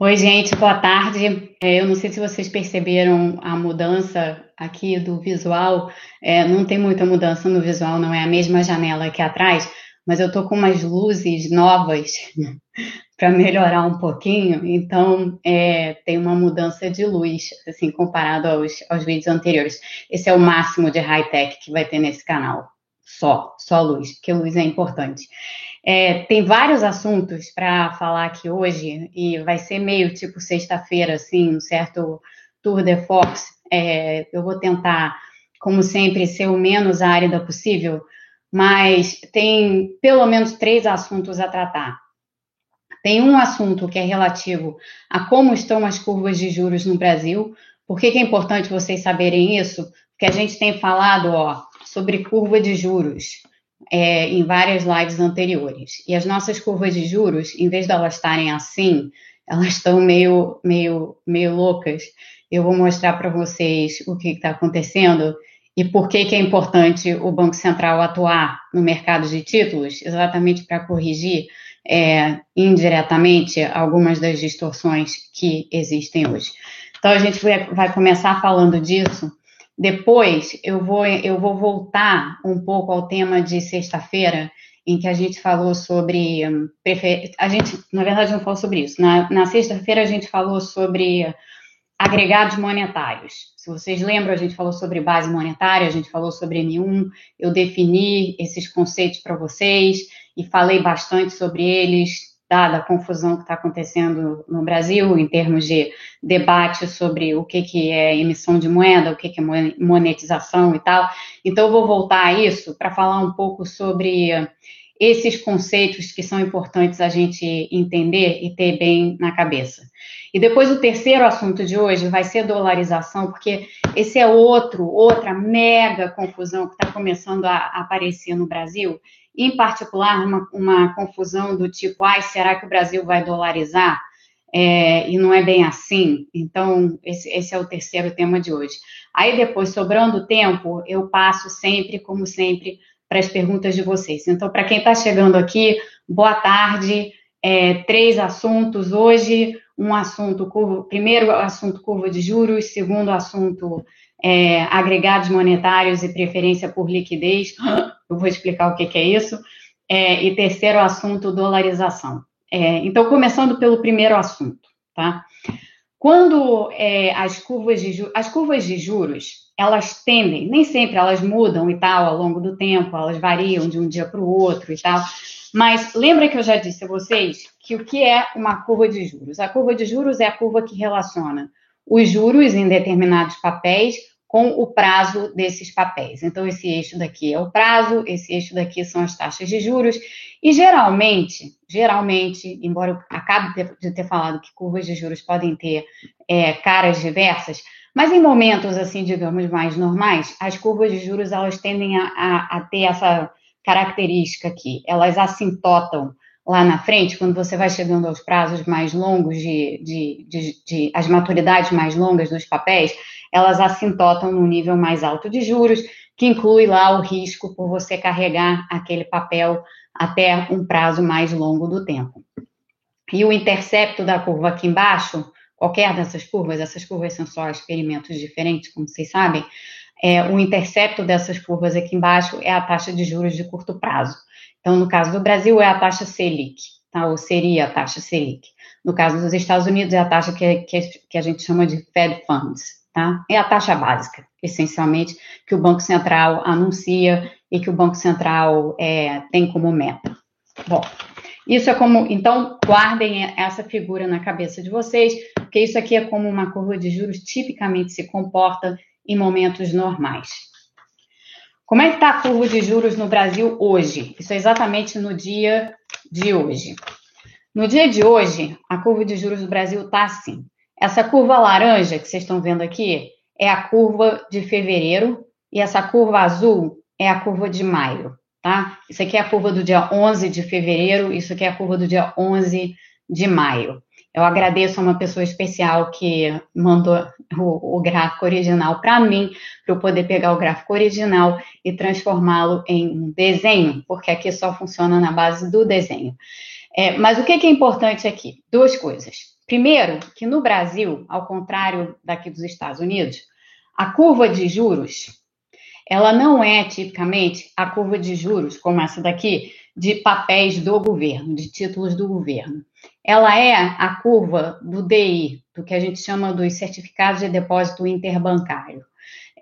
Oi, gente, boa tarde. É, eu não sei se vocês perceberam a mudança aqui do visual. É, não tem muita mudança no visual, não é a mesma janela aqui atrás, mas eu tô com umas luzes novas para melhorar um pouquinho, então é, tem uma mudança de luz, assim, comparado aos, aos vídeos anteriores. Esse é o máximo de high-tech que vai ter nesse canal. Só, só luz, porque luz é importante. É, tem vários assuntos para falar aqui hoje, e vai ser meio tipo sexta-feira, assim, um certo tour de force. É, eu vou tentar, como sempre, ser o menos árida possível, mas tem pelo menos três assuntos a tratar. Tem um assunto que é relativo a como estão as curvas de juros no Brasil. Por que, que é importante vocês saberem isso? Porque a gente tem falado, ó, sobre curva de juros é, em várias lives anteriores. E as nossas curvas de juros, em vez de elas estarem assim, elas estão meio, meio, meio loucas. Eu vou mostrar para vocês o que está acontecendo e por que, que é importante o Banco Central atuar no mercado de títulos, exatamente para corrigir é, indiretamente algumas das distorções que existem hoje. Então, a gente vai, vai começar falando disso depois eu vou, eu vou voltar um pouco ao tema de sexta-feira, em que a gente falou sobre. Hum, a gente, na verdade, não falou sobre isso. Na, na sexta-feira a gente falou sobre agregados monetários. Se vocês lembram, a gente falou sobre base monetária, a gente falou sobre M1, eu defini esses conceitos para vocês e falei bastante sobre eles dada a confusão que está acontecendo no Brasil em termos de debate sobre o que, que é emissão de moeda, o que, que é monetização e tal. Então, eu vou voltar a isso para falar um pouco sobre esses conceitos que são importantes a gente entender e ter bem na cabeça. E depois o terceiro assunto de hoje vai ser dolarização, porque esse é outro, outra mega confusão que está começando a aparecer no Brasil em particular, uma, uma confusão do tipo, ai, será que o Brasil vai dolarizar? É, e não é bem assim. Então, esse, esse, é o terceiro tema de hoje. Aí, depois, sobrando tempo, eu passo sempre, como sempre, para as perguntas de vocês. Então, para quem está chegando aqui, boa tarde. É, três assuntos hoje. Um assunto, curva, primeiro assunto curva de juros, segundo assunto é, agregados monetários e preferência por liquidez. Eu vou explicar o que, que é isso. É, e terceiro assunto, dolarização. É, então, começando pelo primeiro assunto, tá? Quando é, as curvas de as curvas de juros, elas tendem, nem sempre elas mudam e tal ao longo do tempo, elas variam de um dia para o outro e tal. Mas lembra que eu já disse a vocês que o que é uma curva de juros? A curva de juros é a curva que relaciona os juros em determinados papéis com o prazo desses papéis. Então, esse eixo daqui é o prazo, esse eixo daqui são as taxas de juros, e geralmente, geralmente, embora eu acabe de ter falado que curvas de juros podem ter é, caras diversas, mas em momentos, assim, digamos, mais normais, as curvas de juros, elas tendem a, a, a ter essa característica aqui, elas assintotam lá na frente, quando você vai chegando aos prazos mais longos de, de, de, de as maturidades mais longas dos papéis, elas assintotam num nível mais alto de juros, que inclui lá o risco por você carregar aquele papel até um prazo mais longo do tempo. E o intercepto da curva aqui embaixo, qualquer dessas curvas, essas curvas são só experimentos diferentes, como vocês sabem, é, o intercepto dessas curvas aqui embaixo é a taxa de juros de curto prazo. Então, no caso do Brasil, é a taxa Selic, tá? ou seria a taxa Selic. No caso dos Estados Unidos, é a taxa que, que, que a gente chama de Fed Funds, Tá? É a taxa básica, essencialmente, que o Banco Central anuncia e que o Banco Central é, tem como meta. Bom, isso é como. Então, guardem essa figura na cabeça de vocês, porque isso aqui é como uma curva de juros tipicamente se comporta em momentos normais. Como é que está a curva de juros no Brasil hoje? Isso é exatamente no dia de hoje. No dia de hoje, a curva de juros do Brasil está assim. Essa curva laranja que vocês estão vendo aqui é a curva de fevereiro e essa curva azul é a curva de maio, tá? Isso aqui é a curva do dia 11 de fevereiro, isso aqui é a curva do dia 11 de maio. Eu agradeço a uma pessoa especial que mandou o, o gráfico original para mim, para eu poder pegar o gráfico original e transformá-lo em um desenho, porque aqui só funciona na base do desenho. É, mas o que, que é importante aqui? Duas coisas. Primeiro, que no Brasil, ao contrário daqui dos Estados Unidos, a curva de juros, ela não é tipicamente a curva de juros, como essa daqui, de papéis do governo, de títulos do governo. Ela é a curva do DI, do que a gente chama dos certificados de depósito interbancário.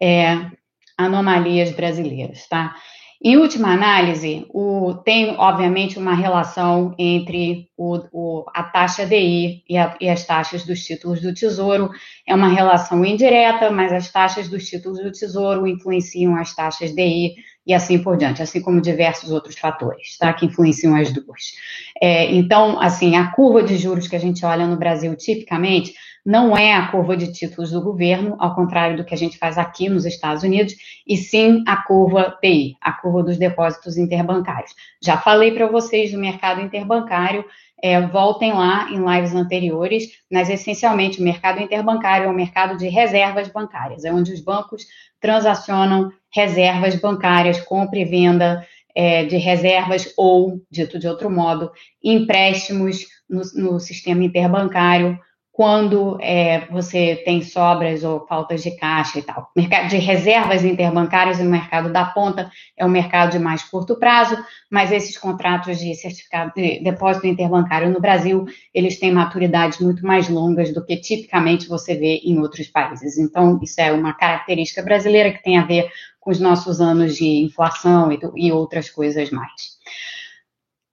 É, anomalias brasileiras, tá? Em última análise, o, tem, obviamente, uma relação entre o, o, a taxa DI e, a, e, as taxas dos títulos do Tesouro. É uma relação indireta, mas as taxas dos títulos do Tesouro influenciam as taxas DI e assim por diante, assim como diversos outros fatores, tá? Que influenciam as duas. É, então, assim, a curva de juros que a gente olha no Brasil tipicamente não é a curva de títulos do governo, ao contrário do que a gente faz aqui nos Estados Unidos, e sim a curva PI, a curva dos depósitos interbancários. Já falei para vocês do mercado interbancário, é, voltem lá em lives anteriores, mas essencialmente o mercado interbancário é o mercado de reservas bancárias, é onde os bancos transacionam reservas bancárias, compra e venda é, de reservas ou, dito de outro modo, empréstimos no, no sistema interbancário quando é, você tem sobras ou faltas de caixa e tal. Mercado de reservas interbancárias no mercado da ponta é um mercado de mais curto prazo, mas esses contratos de certificado de depósito interbancário no Brasil, eles têm maturidades muito mais longas do que tipicamente você vê em outros países. Então, isso é uma característica brasileira que tem a ver com os nossos anos de inflação e, e outras coisas mais.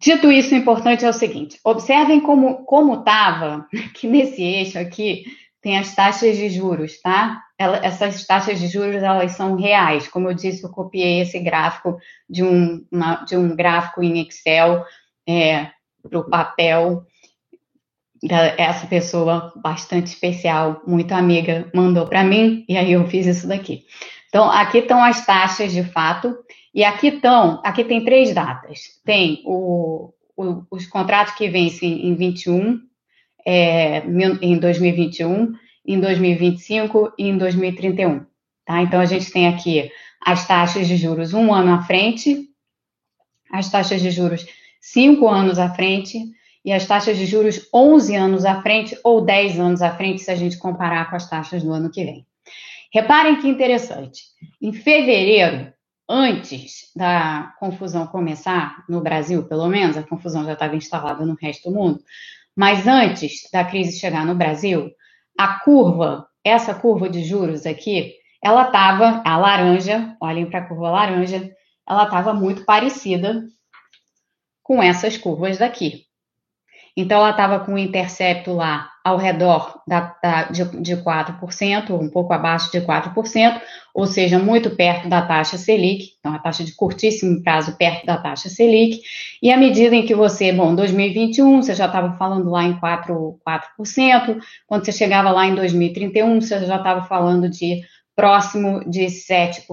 Dito isso, o importante é o seguinte: observem como estava, que nesse eixo aqui tem as taxas de juros, tá? Ela, essas taxas de juros elas são reais. Como eu disse, eu copiei esse gráfico de um, uma, de um gráfico em Excel é, para o papel. Essa pessoa bastante especial, muito amiga, mandou para mim e aí eu fiz isso daqui. Então, aqui estão as taxas de fato. E aqui estão, aqui tem três datas. Tem o, o, os contratos que vencem em 21, é, em 2021, em 2025 e em 2031. Tá? Então a gente tem aqui as taxas de juros um ano à frente, as taxas de juros cinco anos à frente e as taxas de juros 11 anos à frente ou 10 anos à frente, se a gente comparar com as taxas do ano que vem. Reparem que interessante. Em fevereiro, antes da confusão começar, no Brasil pelo menos, a confusão já estava instalada no resto do mundo, mas antes da crise chegar no Brasil, a curva, essa curva de juros aqui, ela estava, a laranja, olhem para a curva laranja, ela estava muito parecida com essas curvas daqui. Então, ela estava com o intercepto lá ao redor da, da, de, de 4%, um pouco abaixo de 4%, ou seja, muito perto da taxa Selic, então a taxa de curtíssimo prazo perto da taxa Selic, e à medida em que você, bom, 2021 você já estava falando lá em 4%, 4%, quando você chegava lá em 2031 você já estava falando de próximo de 7%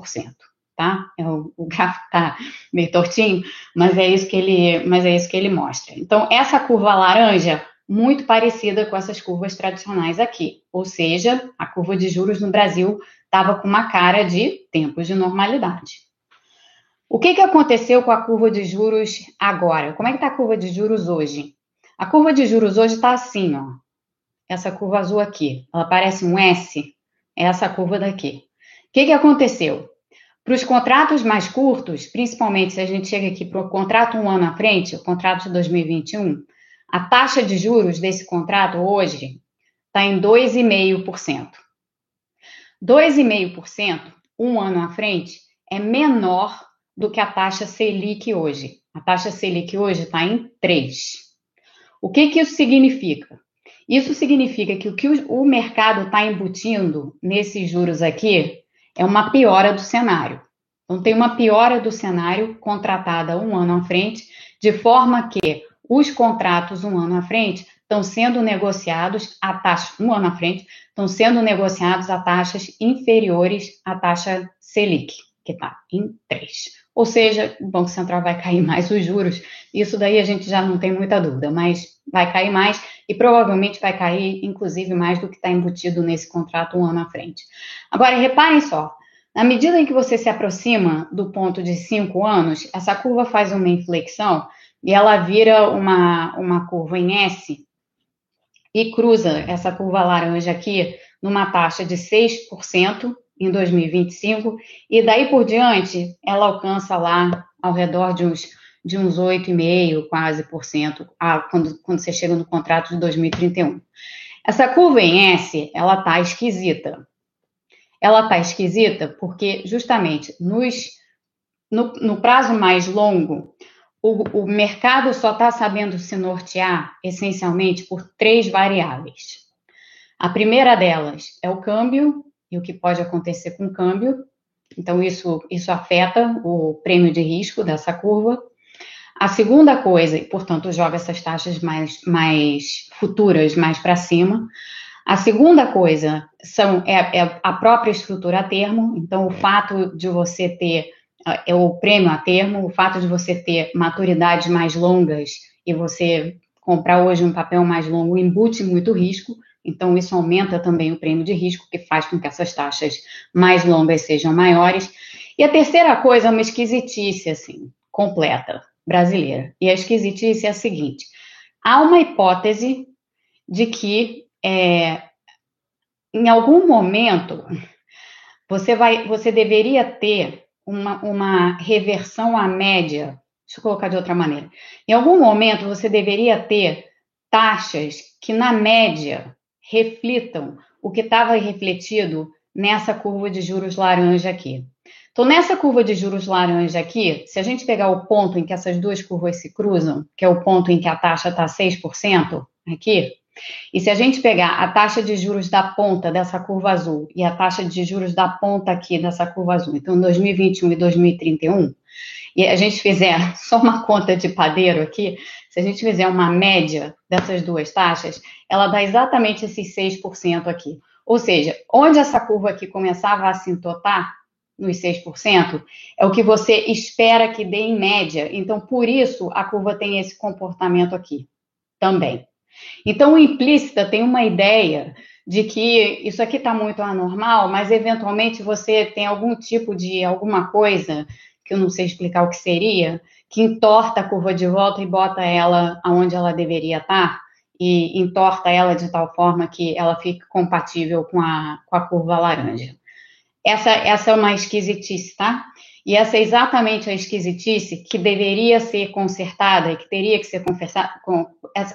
tá? É o, gráfico tá meio tortinho, mas é isso que ele, mas é isso que ele mostra. Então, essa curva laranja muito parecida com essas curvas tradicionais aqui, ou seja, a curva de juros no Brasil estava com uma cara de tempos de normalidade. O que, que aconteceu com a curva de juros agora? Como é que está a curva de juros hoje? A curva de juros hoje está assim, ó. Essa curva azul aqui, ela parece um S, é essa curva daqui. O que, que aconteceu? Para os contratos mais curtos, principalmente se a gente chega aqui para o contrato um ano à frente, o contrato de 2021, a taxa de juros desse contrato hoje está em 2,5%. 2,5%, um ano à frente, é menor do que a taxa Selic hoje. A taxa Selic hoje está em 3%. O que, que isso significa? Isso significa que o que o mercado está embutindo nesses juros aqui é uma piora do cenário. Então, tem uma piora do cenário contratada um ano à frente, de forma que os contratos um ano à frente estão sendo negociados a taxa, um ano à frente, estão sendo negociados a taxas inferiores à taxa Selic, que está em 3. Ou seja, o Banco Central vai cair mais os juros. Isso daí a gente já não tem muita dúvida, mas vai cair mais e provavelmente vai cair, inclusive, mais do que está embutido nesse contrato um ano à frente. Agora, reparem só, na medida em que você se aproxima do ponto de cinco anos, essa curva faz uma inflexão e ela vira uma, uma curva em S, e cruza essa curva laranja aqui numa taxa de 6% em 2025, e daí por diante ela alcança lá ao redor de uns, de uns 8,5% quase por cento, quando, quando você chega no contrato de 2031. Essa curva em S, ela tá esquisita. Ela tá esquisita porque justamente nos, no, no prazo mais longo, o, o mercado só está sabendo se nortear essencialmente por três variáveis. A primeira delas é o câmbio e o que pode acontecer com o câmbio. Então, isso, isso afeta o prêmio de risco dessa curva. A segunda coisa, e portanto joga essas taxas mais, mais futuras mais para cima. A segunda coisa são, é, é, a própria estrutura a termo, então o fato de você ter é o prêmio a termo, o fato de você ter maturidades mais longas e você comprar hoje um papel mais longo embute muito risco, então isso aumenta também o prêmio de risco, que faz com que essas taxas mais longas sejam maiores. E a terceira coisa é uma esquisitice, assim, completa, brasileira. E a esquisitice é a seguinte: há uma hipótese de que é, em algum momento você vai, você deveria ter uma, uma reversão à média. Deixa eu colocar de outra maneira. Em algum momento, você deveria ter taxas que, na média, reflitam o que estava refletido nessa curva de juros laranja aqui. Então, nessa curva de juros laranja aqui, se a gente pegar o ponto em que essas duas curvas se cruzam, que é o ponto em que a taxa está 6% aqui, e se a gente pegar a taxa de juros da ponta dessa curva azul e a taxa de juros da ponta aqui dessa curva azul, então 2021 e 2031, e a gente fizer só uma conta de padeiro aqui, se a gente fizer uma média dessas duas taxas, ela dá exatamente esses 6% aqui. Ou seja, onde essa curva aqui começava a assintotar, nos 6%, é o que você espera que dê em média. Então, por isso, a curva tem esse comportamento aqui também. Então, o implícita tem uma ideia de que isso aqui está muito anormal, mas eventualmente você tem algum tipo de alguma coisa que eu não sei explicar o que seria, que entorta a curva de volta e bota ela aonde ela deveria estar tá, e entorta ela de tal forma que ela fique compatível com a, com a curva laranja. Essa, essa é uma esquisitice, tá? E essa é exatamente a esquisitice que deveria ser consertada e que teria que ser conversada com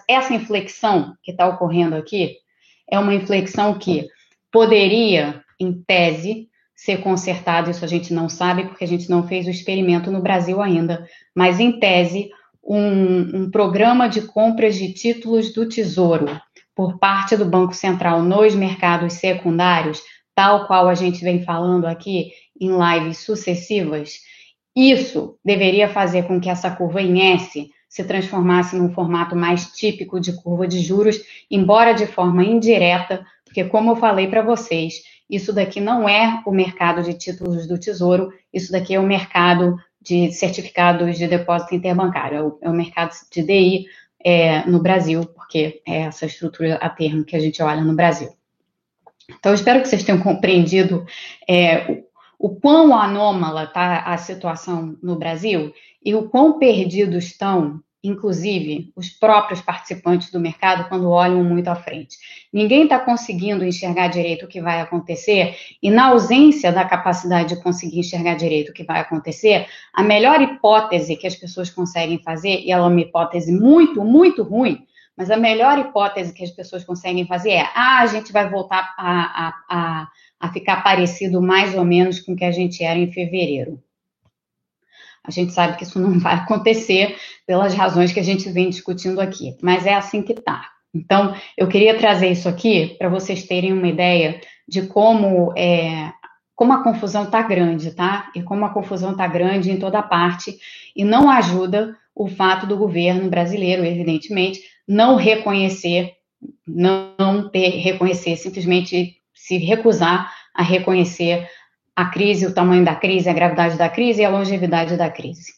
essa inflexão que está ocorrendo aqui é uma inflexão que poderia, em tese, ser consertada. Isso a gente não sabe porque a gente não fez o experimento no Brasil ainda, mas em tese, um, um programa de compras de títulos do Tesouro por parte do Banco Central nos mercados secundários, tal qual a gente vem falando aqui, em lives sucessivas, isso deveria fazer com que essa curva em S se transformasse num formato mais típico de curva de juros, embora de forma indireta, porque, como eu falei para vocês, isso daqui não é o mercado de títulos do Tesouro, isso daqui é o mercado de certificados de depósito interbancário, é o, é o mercado de DI é, no Brasil, porque é essa estrutura a termo que a gente olha no Brasil. Então, espero que vocês tenham compreendido é, o quão anômala está a situação no Brasil e o quão perdidos estão, inclusive, os próprios participantes do mercado quando olham muito à frente. Ninguém está conseguindo enxergar direito o que vai acontecer e, na ausência da capacidade de conseguir enxergar direito o que vai acontecer, a melhor hipótese que as pessoas conseguem fazer, e ela é uma hipótese muito, muito ruim, mas a melhor hipótese que as pessoas conseguem fazer é: ah, a gente vai voltar a, a, a a ficar parecido mais ou menos com o que a gente era em fevereiro. A gente sabe que isso não vai acontecer pelas razões que a gente vem discutindo aqui, mas é assim que está. Então, eu queria trazer isso aqui para vocês terem uma ideia de como é, como a confusão está grande, tá? E como a confusão está grande em toda parte e não ajuda o fato do governo brasileiro, evidentemente, não reconhecer, não ter reconhecer simplesmente se recusar a reconhecer a crise, o tamanho da crise, a gravidade da crise e a longevidade da crise.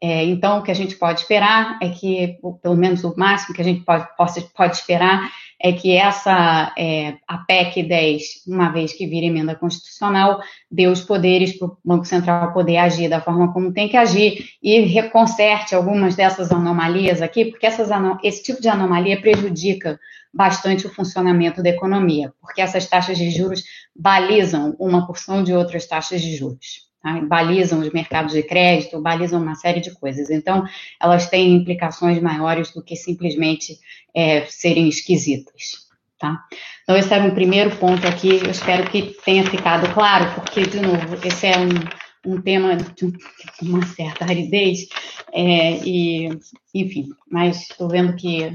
É, então, o que a gente pode esperar é que, pelo menos o máximo que a gente pode, pode, pode esperar, é que essa é, a PEC 10, uma vez que vira emenda constitucional, dê os poderes para o Banco Central poder agir da forma como tem que agir e reconserte algumas dessas anomalias aqui, porque essas, esse tipo de anomalia prejudica bastante o funcionamento da economia, porque essas taxas de juros balizam uma porção de outras taxas de juros. Tá? Balizam os mercados de crédito, balizam uma série de coisas. Então, elas têm implicações maiores do que simplesmente é, serem esquisitas. Tá? Então, esse era um primeiro ponto aqui. Eu espero que tenha ficado claro, porque, de novo, esse é um, um tema de uma certa aridez, é, e, enfim, mas estou vendo que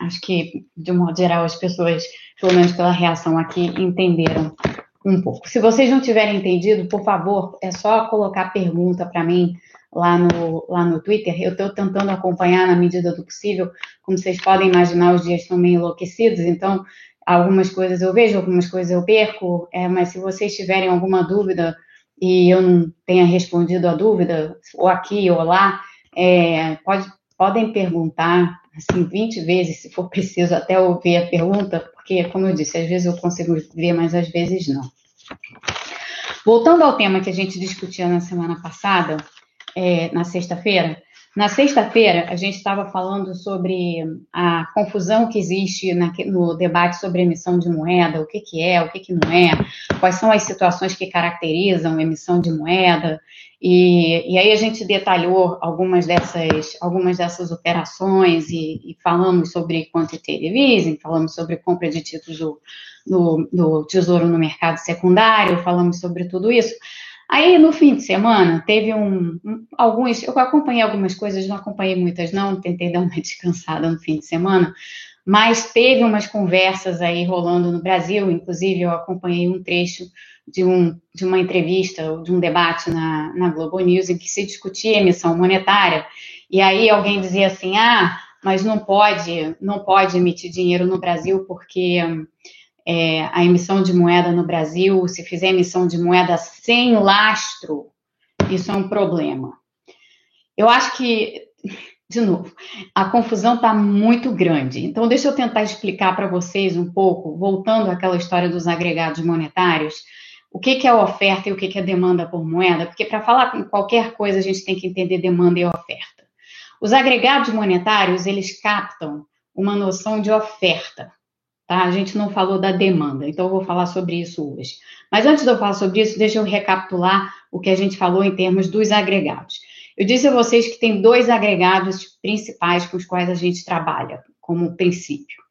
acho que, de um modo geral, as pessoas, pelo menos pela reação aqui, entenderam um pouco. Se vocês não tiverem entendido, por favor, é só colocar pergunta para mim lá no, lá no Twitter. Eu estou tentando acompanhar na medida do possível. Como vocês podem imaginar, os dias estão meio enlouquecidos, então algumas coisas eu vejo, algumas coisas eu perco, é, mas se vocês tiverem alguma dúvida e eu não tenha respondido a dúvida, ou aqui ou lá, é, pode, podem perguntar assim 20 vezes, se for preciso, até ouvir a pergunta, porque, como eu disse, às vezes eu consigo ver, mas às vezes não. Voltando ao tema que a gente discutia na semana passada, é, na sexta-feira, na sexta-feira, a gente estava falando sobre a confusão que existe no debate sobre emissão de moeda, o que, que é, o que, que não é, quais são as situações que caracterizam emissão de moeda, e, e aí a gente detalhou algumas dessas, algumas dessas operações e, e falamos sobre quantitative easing, falamos sobre compra de títulos do, do, do Tesouro no mercado secundário, falamos sobre tudo isso. Aí, no fim de semana, teve um, um, alguns. Eu acompanhei algumas coisas, não acompanhei muitas, não, tentei dar uma descansada no fim de semana, mas teve umas conversas aí rolando no Brasil, inclusive eu acompanhei um trecho de, um, de uma entrevista, de um debate na, na Globo News, em que se discutia emissão monetária, e aí alguém dizia assim: ah, mas não pode, não pode emitir dinheiro no Brasil porque é, a emissão de moeda no Brasil, se fizer emissão de moeda sem lastro, isso é um problema. Eu acho que, de novo, a confusão está muito grande. Então, deixa eu tentar explicar para vocês um pouco, voltando àquela história dos agregados monetários, o que, que é oferta e o que, que é demanda por moeda, porque para falar com qualquer coisa a gente tem que entender demanda e oferta. Os agregados monetários, eles captam uma noção de oferta. Tá? A gente não falou da demanda, então eu vou falar sobre isso hoje. Mas antes de eu falar sobre isso, deixa eu recapitular o que a gente falou em termos dos agregados. Eu disse a vocês que tem dois agregados principais com os quais a gente trabalha, como princípio.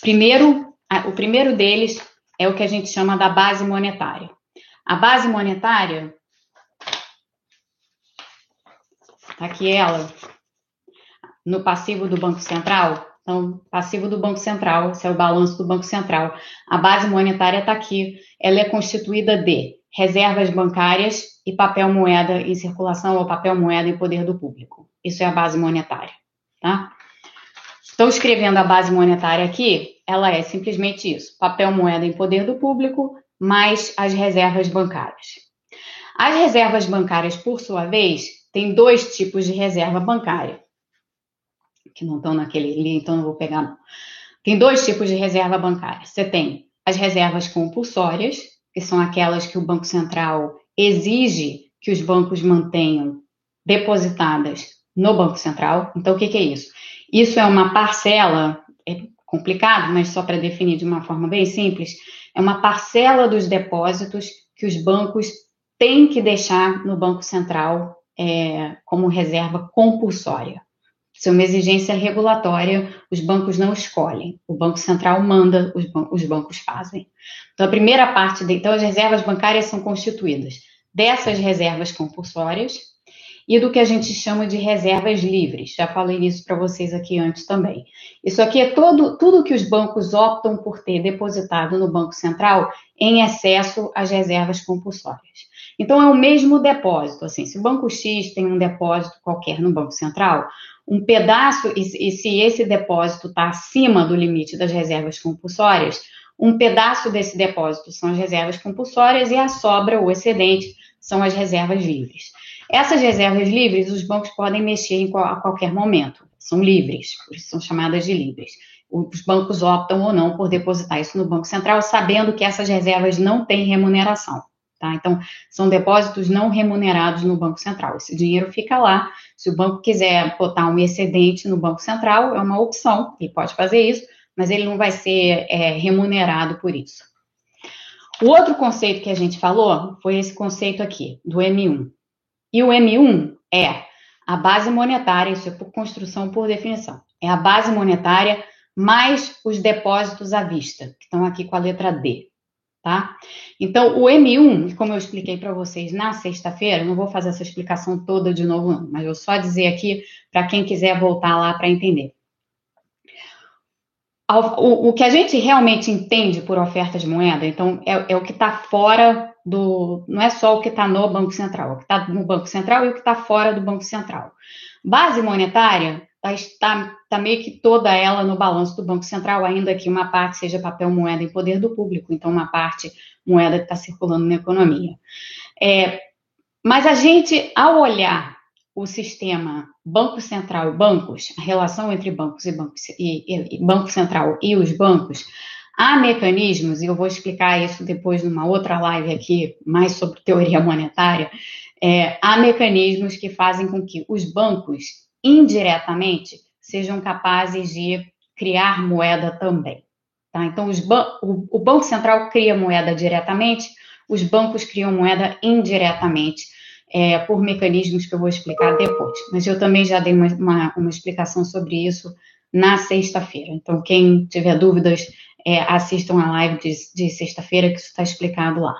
Primeiro, o primeiro deles é o que a gente chama da base monetária. A base monetária, tá aqui ela, no passivo do Banco Central, então, passivo do Banco Central, esse é o balanço do Banco Central. A base monetária está aqui. Ela é constituída de reservas bancárias e papel moeda em circulação ou papel moeda em poder do público. Isso é a base monetária, tá? Estou escrevendo a base monetária aqui, ela é simplesmente isso: papel moeda em poder do público mais as reservas bancárias. As reservas bancárias, por sua vez, têm dois tipos de reserva bancária que não estão naquele ali, então não vou pegar não. Tem dois tipos de reserva bancária. Você tem as reservas compulsórias, que são aquelas que o Banco Central exige que os bancos mantenham depositadas no Banco Central. Então, o que, que é isso? Isso é uma parcela, é complicado, mas só para definir de uma forma bem simples, é uma parcela dos depósitos que os bancos têm que deixar no Banco Central é, como reserva compulsória. Isso é uma exigência regulatória, os bancos não escolhem, o Banco Central manda, os, ban os bancos fazem. Então, a primeira parte, de, então, as reservas bancárias são constituídas dessas reservas compulsórias e do que a gente chama de reservas livres. Já falei isso para vocês aqui antes também. Isso aqui é todo, tudo que os bancos optam por ter depositado no Banco Central em excesso às reservas compulsórias. Então, é o mesmo depósito. Assim, se o Banco X tem um depósito qualquer no Banco Central, um pedaço, e, e se esse depósito está acima do limite das reservas compulsórias, um pedaço desse depósito são as reservas compulsórias e a sobra, o excedente, são as reservas livres. Essas reservas livres, os bancos podem mexer em, a qualquer momento, são livres, por isso são chamadas de livres. os bancos optam ou não por depositar isso no Banco Central, sabendo que essas reservas não têm remuneração. Tá? Então, são depósitos não remunerados no Banco Central. Esse dinheiro fica lá. Se o banco quiser botar um excedente no Banco Central, é uma opção, ele pode fazer isso, mas ele não vai ser é, remunerado por isso. O outro conceito que a gente falou foi esse conceito aqui, do M1. E o M1 é a base monetária, isso é por construção por definição. É a base monetária mais os depósitos à vista, que estão aqui com a letra D tá? Então, o M1, como eu expliquei para vocês na sexta-feira, não vou fazer essa explicação toda de novo, não, mas vou só dizer aqui para quem quiser voltar lá para entender. O, o, que a gente realmente entende por oferta de moeda, então, é, é o que está fora do. Não é só o que está no Banco Central, é o que está no Banco Central e o que está fora do Banco Central. Base monetária está, está meio que toda ela no balanço do Banco Central, ainda que uma parte seja papel moeda em poder do público, então uma parte moeda que está circulando na economia. É, mas a gente, ao olhar o sistema Banco Central bancos, a relação entre bancos e, bancos e, e Banco Central e os bancos, há mecanismos, e eu vou explicar isso depois numa outra live aqui, mais sobre teoria monetária, é, há mecanismos que fazem com que os bancos indiretamente sejam capazes de criar moeda também. Tá? Então, o, o Banco Central cria moeda diretamente, os bancos criam moeda indiretamente, é, por mecanismos que eu vou explicar depois. Mas eu também já dei uma, uma, uma explicação sobre isso na sexta-feira. Então, quem tiver dúvidas, é, assistam a live de, de sexta-feira, que isso está explicado lá.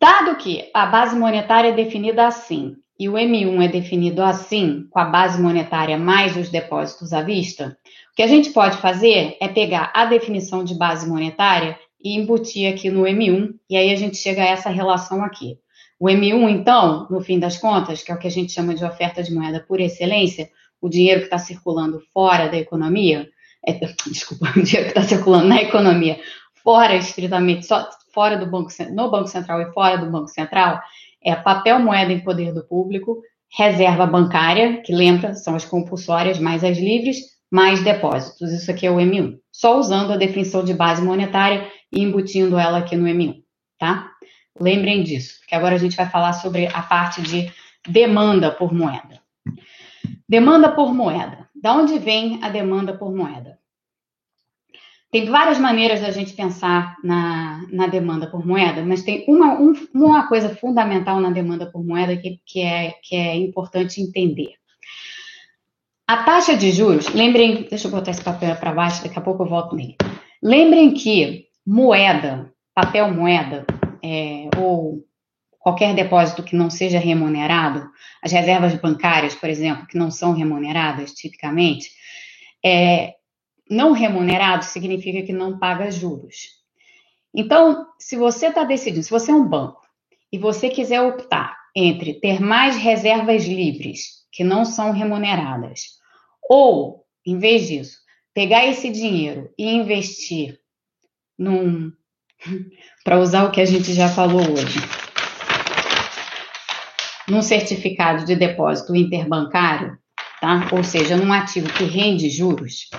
Dado que a base monetária é definida assim, e o M1 é definido assim, com a base monetária mais os depósitos à vista, o que a gente pode fazer é pegar a definição de base monetária e embutir aqui no M1, e aí a gente chega a essa relação aqui. O M1, então, no fim das contas, que é o que a gente chama de oferta de moeda por excelência, o dinheiro que está circulando fora da economia, é, desculpa, o dinheiro que está circulando na economia, fora estritamente, só fora do banco, no Banco Central e fora do Banco Central, é papel moeda em poder do público, reserva bancária, que lembra, são as compulsórias mais as livres, mais depósitos. Isso aqui é o M1. Só usando a definição de base monetária e embutindo ela aqui no M1, tá? Lembrem disso, porque agora a gente vai falar sobre a parte de demanda por moeda. Demanda por moeda. Da onde vem a demanda por moeda? Tem várias maneiras da gente pensar na, na demanda por moeda, mas tem uma, um, uma coisa fundamental na demanda por moeda que, que, é, que é importante entender. A taxa de juros, lembrem, deixa eu botar esse papel para baixo, daqui a pouco eu volto nele. Lembrem que moeda, papel moeda, é, ou qualquer depósito que não seja remunerado, as reservas bancárias, por exemplo, que não são remuneradas tipicamente, é, não remunerado significa que não paga juros. Então, se você está decidindo, se você é um banco e você quiser optar entre ter mais reservas livres que não são remuneradas, ou, em vez disso, pegar esse dinheiro e investir num. para usar o que a gente já falou hoje, num certificado de depósito interbancário, tá? ou seja, num ativo que rende juros,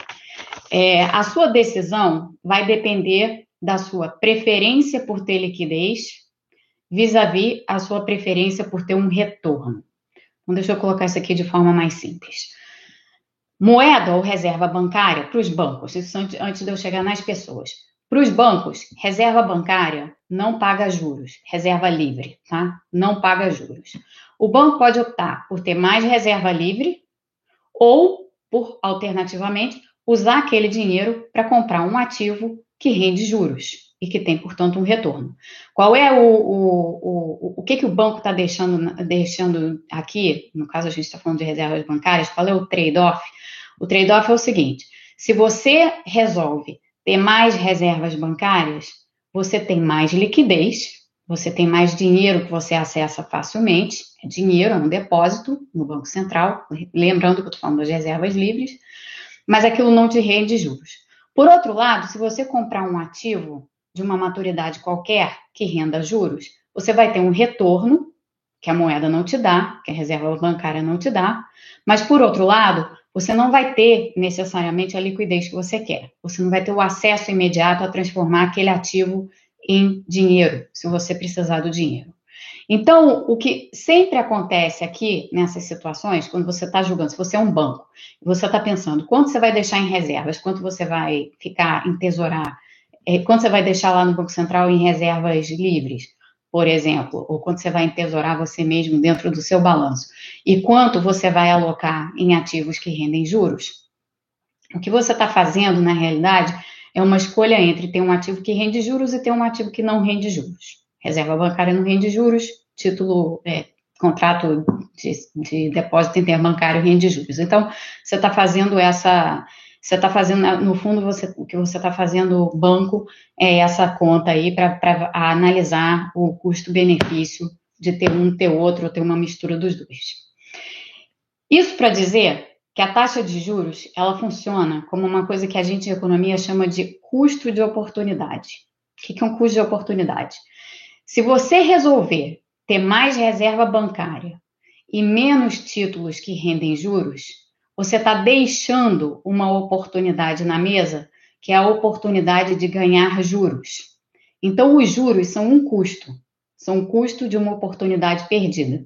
é, a sua decisão vai depender da sua preferência por ter liquidez vis-à-vis -vis a sua preferência por ter um retorno. Então, deixa eu colocar isso aqui de forma mais simples. Moeda ou reserva bancária para os bancos, isso antes de eu chegar nas pessoas. Para os bancos, reserva bancária não paga juros, reserva livre, tá? Não paga juros. O banco pode optar por ter mais reserva livre ou, por alternativamente, usar aquele dinheiro para comprar um ativo que rende juros e que tem, portanto, um retorno. Qual é o, o, o, o que, que o banco está deixando, deixando aqui? No caso, a gente está falando de reservas bancárias, qual é o trade-off? O trade-off é o seguinte: se você resolve ter mais reservas bancárias, você tem mais liquidez, você tem mais dinheiro que você acessa facilmente, é dinheiro, é um depósito no Banco Central, lembrando que eu estou falando das reservas livres, mas aquilo não te rende juros. Por outro lado, se você comprar um ativo de uma maturidade qualquer que renda juros, você vai ter um retorno que a moeda não te dá, que a reserva bancária não te dá, mas por outro lado, você não vai ter necessariamente a liquidez que você quer. Você não vai ter o acesso imediato a transformar aquele ativo em dinheiro, se você precisar do dinheiro. Então, o que sempre acontece aqui nessas situações, quando você está julgando, se você é um banco, você está pensando quanto você vai deixar em reservas, quanto você vai ficar em tesourar, é, quanto você vai deixar lá no Banco Central em reservas livres, por exemplo, ou quanto você vai entesourar você mesmo dentro do seu balanço, e quanto você vai alocar em ativos que rendem juros, o que você está fazendo, na realidade, é uma escolha entre ter um ativo que rende juros e ter um ativo que não rende juros. Reserva bancária não rende juros, título, é, contrato de, de, depósito interbancário rende juros. Então, você está fazendo essa, você está fazendo, no fundo, você, o que você está fazendo banco é essa conta aí para analisar o custo-benefício de ter um, ter outro, ou ter uma mistura dos dois. Isso para dizer que a taxa de juros, ela funciona como uma coisa que a gente em economia chama de custo de oportunidade. O que é um custo de oportunidade? Se você resolver ter mais reserva bancária e menos títulos que rendem juros, você está deixando uma oportunidade na mesa, que é a oportunidade de ganhar juros. Então, os juros são um custo, são um custo de uma oportunidade perdida.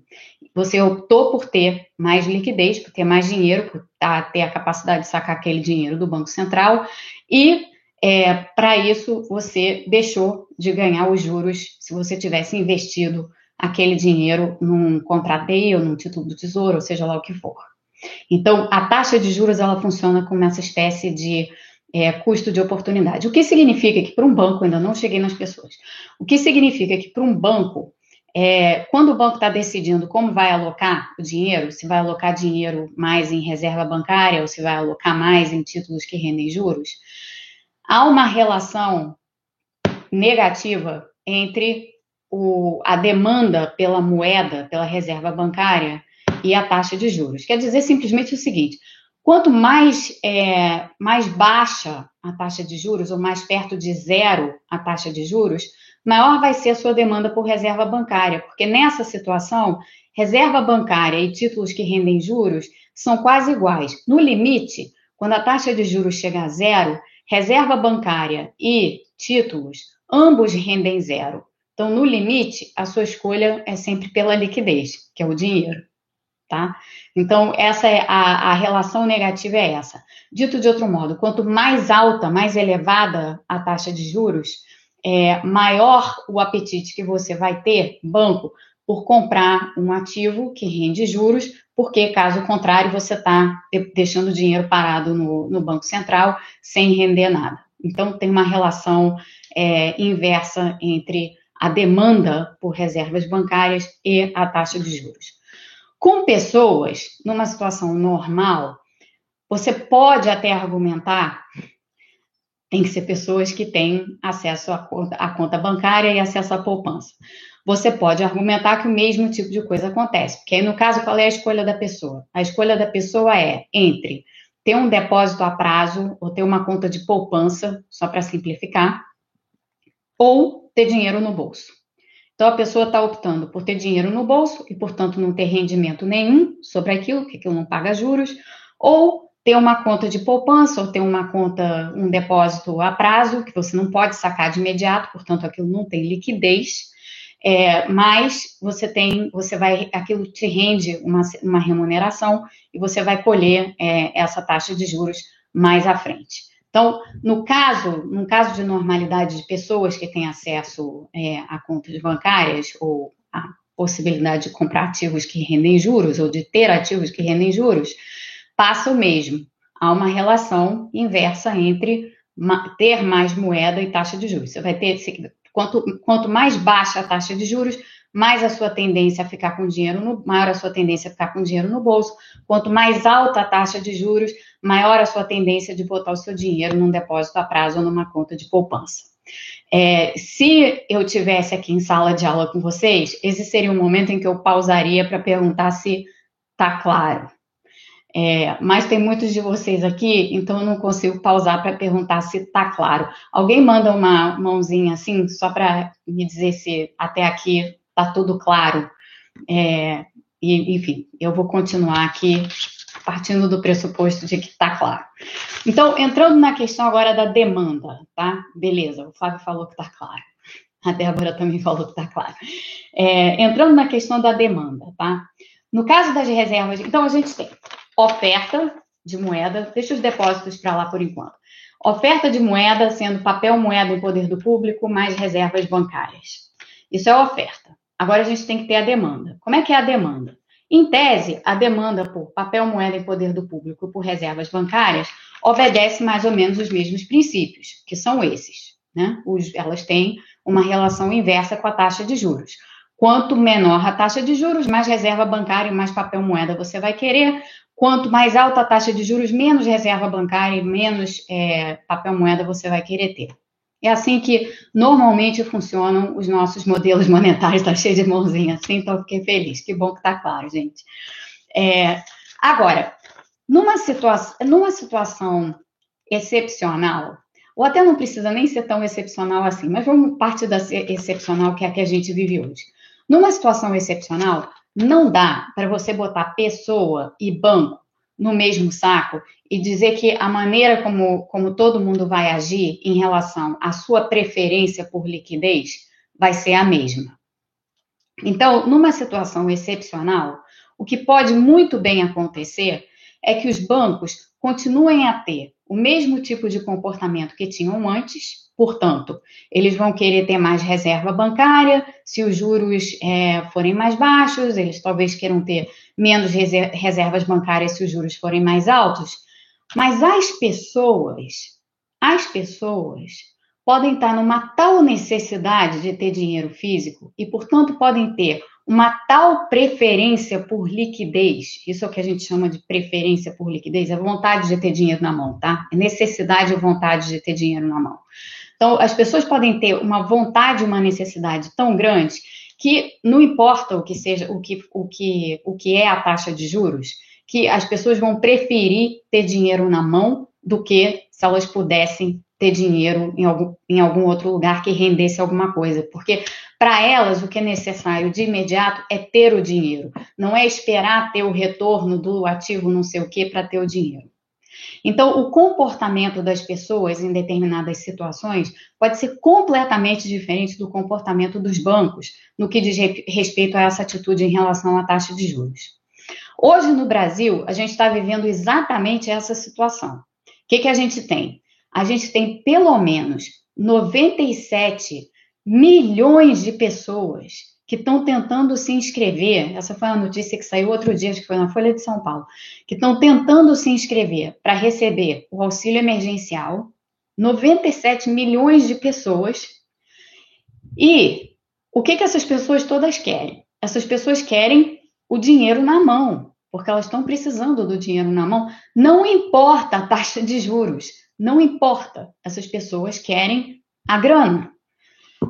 Você optou por ter mais liquidez, por ter mais dinheiro, por tá, ter a capacidade de sacar aquele dinheiro do Banco Central e é, para isso, você deixou de ganhar os juros se você tivesse investido aquele dinheiro num contrateio, num título do tesouro, ou seja lá o que for. Então, a taxa de juros ela funciona como essa espécie de é, custo de oportunidade. O que significa que para um banco, ainda não cheguei nas pessoas, o que significa que para um banco, é, quando o banco está decidindo como vai alocar o dinheiro, se vai alocar dinheiro mais em reserva bancária ou se vai alocar mais em títulos que rendem juros, há uma relação negativa entre o, a demanda pela moeda, pela reserva bancária e a taxa de juros. Quer dizer simplesmente o seguinte: quanto mais, é, mais baixa a taxa de juros, ou mais perto de zero a taxa de juros, maior vai ser a sua demanda por reserva bancária, porque nessa situação, reserva bancária e títulos que rendem juros são quase iguais. No limite, quando a taxa de juros chega a zero, reserva bancária e títulos, ambos rendem zero. Então, no limite, a sua escolha é sempre pela liquidez, que é o dinheiro, tá? Então, essa é a, a relação negativa é essa. Dito de outro modo, quanto mais alta, mais elevada a taxa de juros, é, maior o apetite que você vai ter, banco, por comprar um ativo que rende juros, porque caso contrário você está deixando o dinheiro parado no, no, Banco Central sem render nada. Então tem uma relação é, inversa entre a demanda por reservas bancárias e a taxa de juros. Com pessoas, numa situação normal, você pode até argumentar, tem que ser pessoas que têm acesso à conta, à conta bancária e acesso à poupança você pode argumentar que o mesmo tipo de coisa acontece. Porque aí, no caso, qual é a escolha da pessoa? A escolha da pessoa é entre ter um depósito a prazo ou ter uma conta de poupança, só para simplificar, ou ter dinheiro no bolso. Então, a pessoa está optando por ter dinheiro no bolso e, portanto, não ter rendimento nenhum sobre aquilo, que aquilo não paga juros, ou ter uma conta de poupança ou ter uma conta, um depósito a prazo, que você não pode sacar de imediato, portanto, aquilo não tem liquidez é, mas você tem, você vai, aquilo te rende uma, uma remuneração e você vai colher é, essa taxa de juros mais à frente. Então, no caso, no caso de normalidade de pessoas que têm acesso é, a contas bancárias ou a possibilidade de comprar ativos que rendem juros ou de ter ativos que rendem juros, passa o mesmo. Há uma relação inversa entre ter mais moeda e taxa de juros. Você vai ter, Quanto, quanto mais baixa a taxa de juros, mais a sua tendência a ficar com dinheiro no, maior a sua tendência a ficar com dinheiro no bolso. Quanto mais alta a taxa de juros, maior a sua tendência de botar o seu dinheiro num depósito a prazo ou numa conta de poupança. É, se eu tivesse aqui em sala de aula com vocês, esse seria um momento em que eu pausaria para perguntar se está claro. É, mas tem muitos de vocês aqui, então eu não consigo pausar para perguntar se está claro. Alguém manda uma mãozinha assim, só para me dizer se até aqui está tudo claro. É, e, enfim, eu vou continuar aqui partindo do pressuposto de que está claro. Então, entrando na questão agora da demanda, tá? Beleza, o Flávio falou que está claro. A Débora também falou que está claro. É, entrando na questão da demanda, tá? No caso das reservas, então a gente tem oferta de moeda, deixa os depósitos para lá por enquanto. Oferta de moeda sendo papel moeda em poder do público mais reservas bancárias. Isso é oferta. Agora a gente tem que ter a demanda. Como é que é a demanda? Em tese, a demanda por papel moeda em poder do público por reservas bancárias obedece mais ou menos os mesmos princípios, que são esses. Né? Os, elas têm uma relação inversa com a taxa de juros. Quanto menor a taxa de juros, mais reserva bancária e mais papel moeda você vai querer. Quanto mais alta a taxa de juros, menos reserva bancária e menos é, papel moeda você vai querer ter. É assim que normalmente funcionam os nossos modelos monetários. Está cheio de mãozinha assim, então fiquei feliz. Que bom que está claro, gente. É, agora, numa, situa numa situação excepcional, ou até não precisa nem ser tão excepcional assim, mas vamos parte da excepcional que é a que a gente vive hoje. Numa situação excepcional, não dá para você botar pessoa e banco no mesmo saco e dizer que a maneira como, como todo mundo vai agir em relação à sua preferência por liquidez vai ser a mesma. Então, numa situação excepcional, o que pode muito bem acontecer é que os bancos continuem a ter o mesmo tipo de comportamento que tinham antes, portanto, eles vão querer ter mais reserva bancária, se os juros é, forem mais baixos, eles talvez queiram ter menos reservas bancárias se os juros forem mais altos, mas as pessoas, as pessoas podem estar numa tal necessidade de ter dinheiro físico e, portanto, podem ter uma tal preferência por liquidez, isso é o que a gente chama de preferência por liquidez, é vontade de ter dinheiro na mão, tá? É necessidade e vontade de ter dinheiro na mão. Então, as pessoas podem ter uma vontade uma necessidade tão grande que não importa o que seja, o que, o que, o que é a taxa de juros, que as pessoas vão preferir ter dinheiro na mão do que se elas pudessem ter dinheiro em algum, em algum outro lugar que rendesse alguma coisa. Porque para elas o que é necessário de imediato é ter o dinheiro, não é esperar ter o retorno do ativo não sei o que para ter o dinheiro. Então, o comportamento das pessoas em determinadas situações pode ser completamente diferente do comportamento dos bancos no que diz respeito a essa atitude em relação à taxa de juros. Hoje no Brasil, a gente está vivendo exatamente essa situação. O que, que a gente tem? A gente tem pelo menos 97 milhões de pessoas que estão tentando se inscrever. Essa foi uma notícia que saiu outro dia, acho que foi na Folha de São Paulo, que estão tentando se inscrever para receber o auxílio emergencial. 97 milhões de pessoas. E o que, que essas pessoas todas querem? Essas pessoas querem o dinheiro na mão, porque elas estão precisando do dinheiro na mão. Não importa a taxa de juros, não importa. Essas pessoas querem a grana.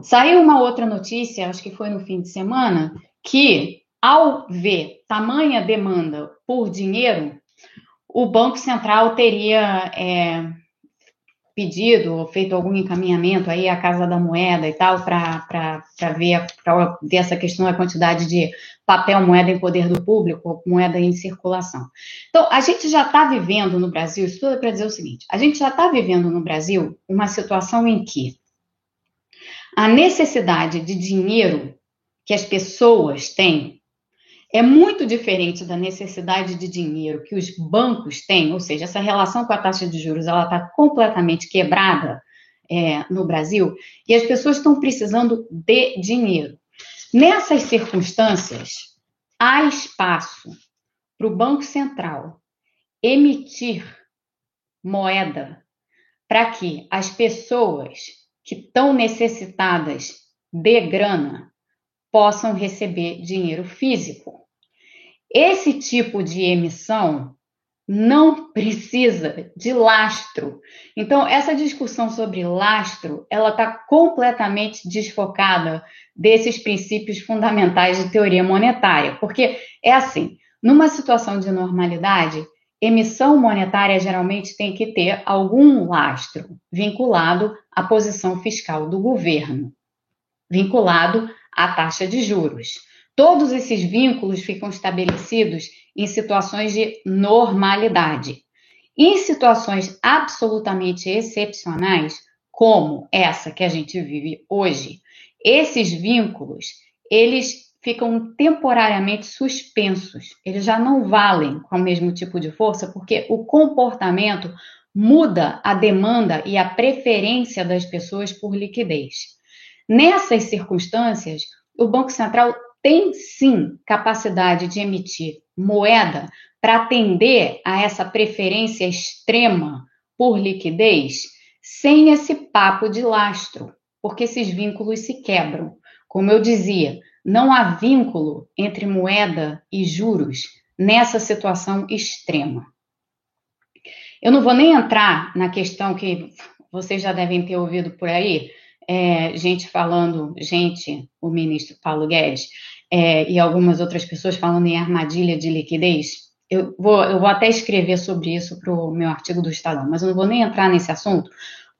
Saiu uma outra notícia, acho que foi no fim de semana, que ao ver tamanha demanda por dinheiro, o Banco Central teria é, pedido ou feito algum encaminhamento aí à Casa da Moeda e tal, para ver, ver essa questão da quantidade de papel moeda em poder do público, moeda em circulação. Então, a gente já está vivendo no Brasil, isso tudo é para dizer o seguinte: a gente já está vivendo no Brasil uma situação em que a necessidade de dinheiro que as pessoas têm é muito diferente da necessidade de dinheiro que os bancos têm, ou seja, essa relação com a taxa de juros ela está completamente quebrada é, no Brasil e as pessoas estão precisando de dinheiro. Nessas circunstâncias, há espaço para o Banco Central emitir moeda para que as pessoas que estão necessitadas de grana possam receber dinheiro físico. Esse tipo de emissão não precisa de lastro. Então, essa discussão sobre lastro, ela está completamente desfocada desses princípios fundamentais de teoria monetária, porque é assim, numa situação de normalidade, emissão monetária geralmente tem que ter algum lastro vinculado à posição fiscal do governo, vinculado à taxa de juros. Todos esses vínculos ficam estabelecidos em situações de normalidade. Em situações absolutamente excepcionais, como essa que a gente vive hoje, esses vínculos, eles ficam temporariamente suspensos. Eles já não valem com o mesmo tipo de força porque o comportamento muda a demanda e a preferência das pessoas por liquidez. Nessas circunstâncias, o Banco Central tem sim capacidade de emitir moeda para atender a essa preferência extrema por liquidez sem esse papo de lastro, porque esses vínculos se quebram. Como eu dizia, não há vínculo entre moeda e juros nessa situação extrema. Eu não vou nem entrar na questão que vocês já devem ter ouvido por aí, é, gente falando, gente, o ministro Paulo Guedes, é, e algumas outras pessoas falando em armadilha de liquidez. Eu vou, eu vou até escrever sobre isso para o meu artigo do Estadão, mas eu não vou nem entrar nesse assunto,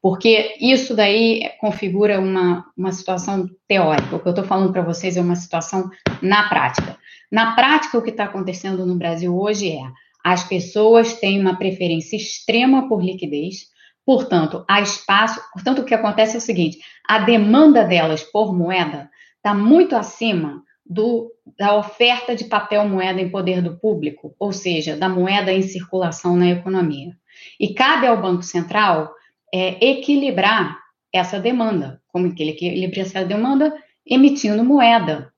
porque isso daí configura uma, uma situação teórica. O que eu estou falando para vocês é uma situação na prática. Na prática, o que está acontecendo no Brasil hoje é as pessoas têm uma preferência extrema por liquidez, portanto, há espaço. Portanto, o que acontece é o seguinte: a demanda delas por moeda está muito acima do, da oferta de papel moeda em poder do público, ou seja, da moeda em circulação na economia. E cabe ao Banco Central é, equilibrar essa demanda. Como que ele equilibra essa demanda? Emitindo moeda.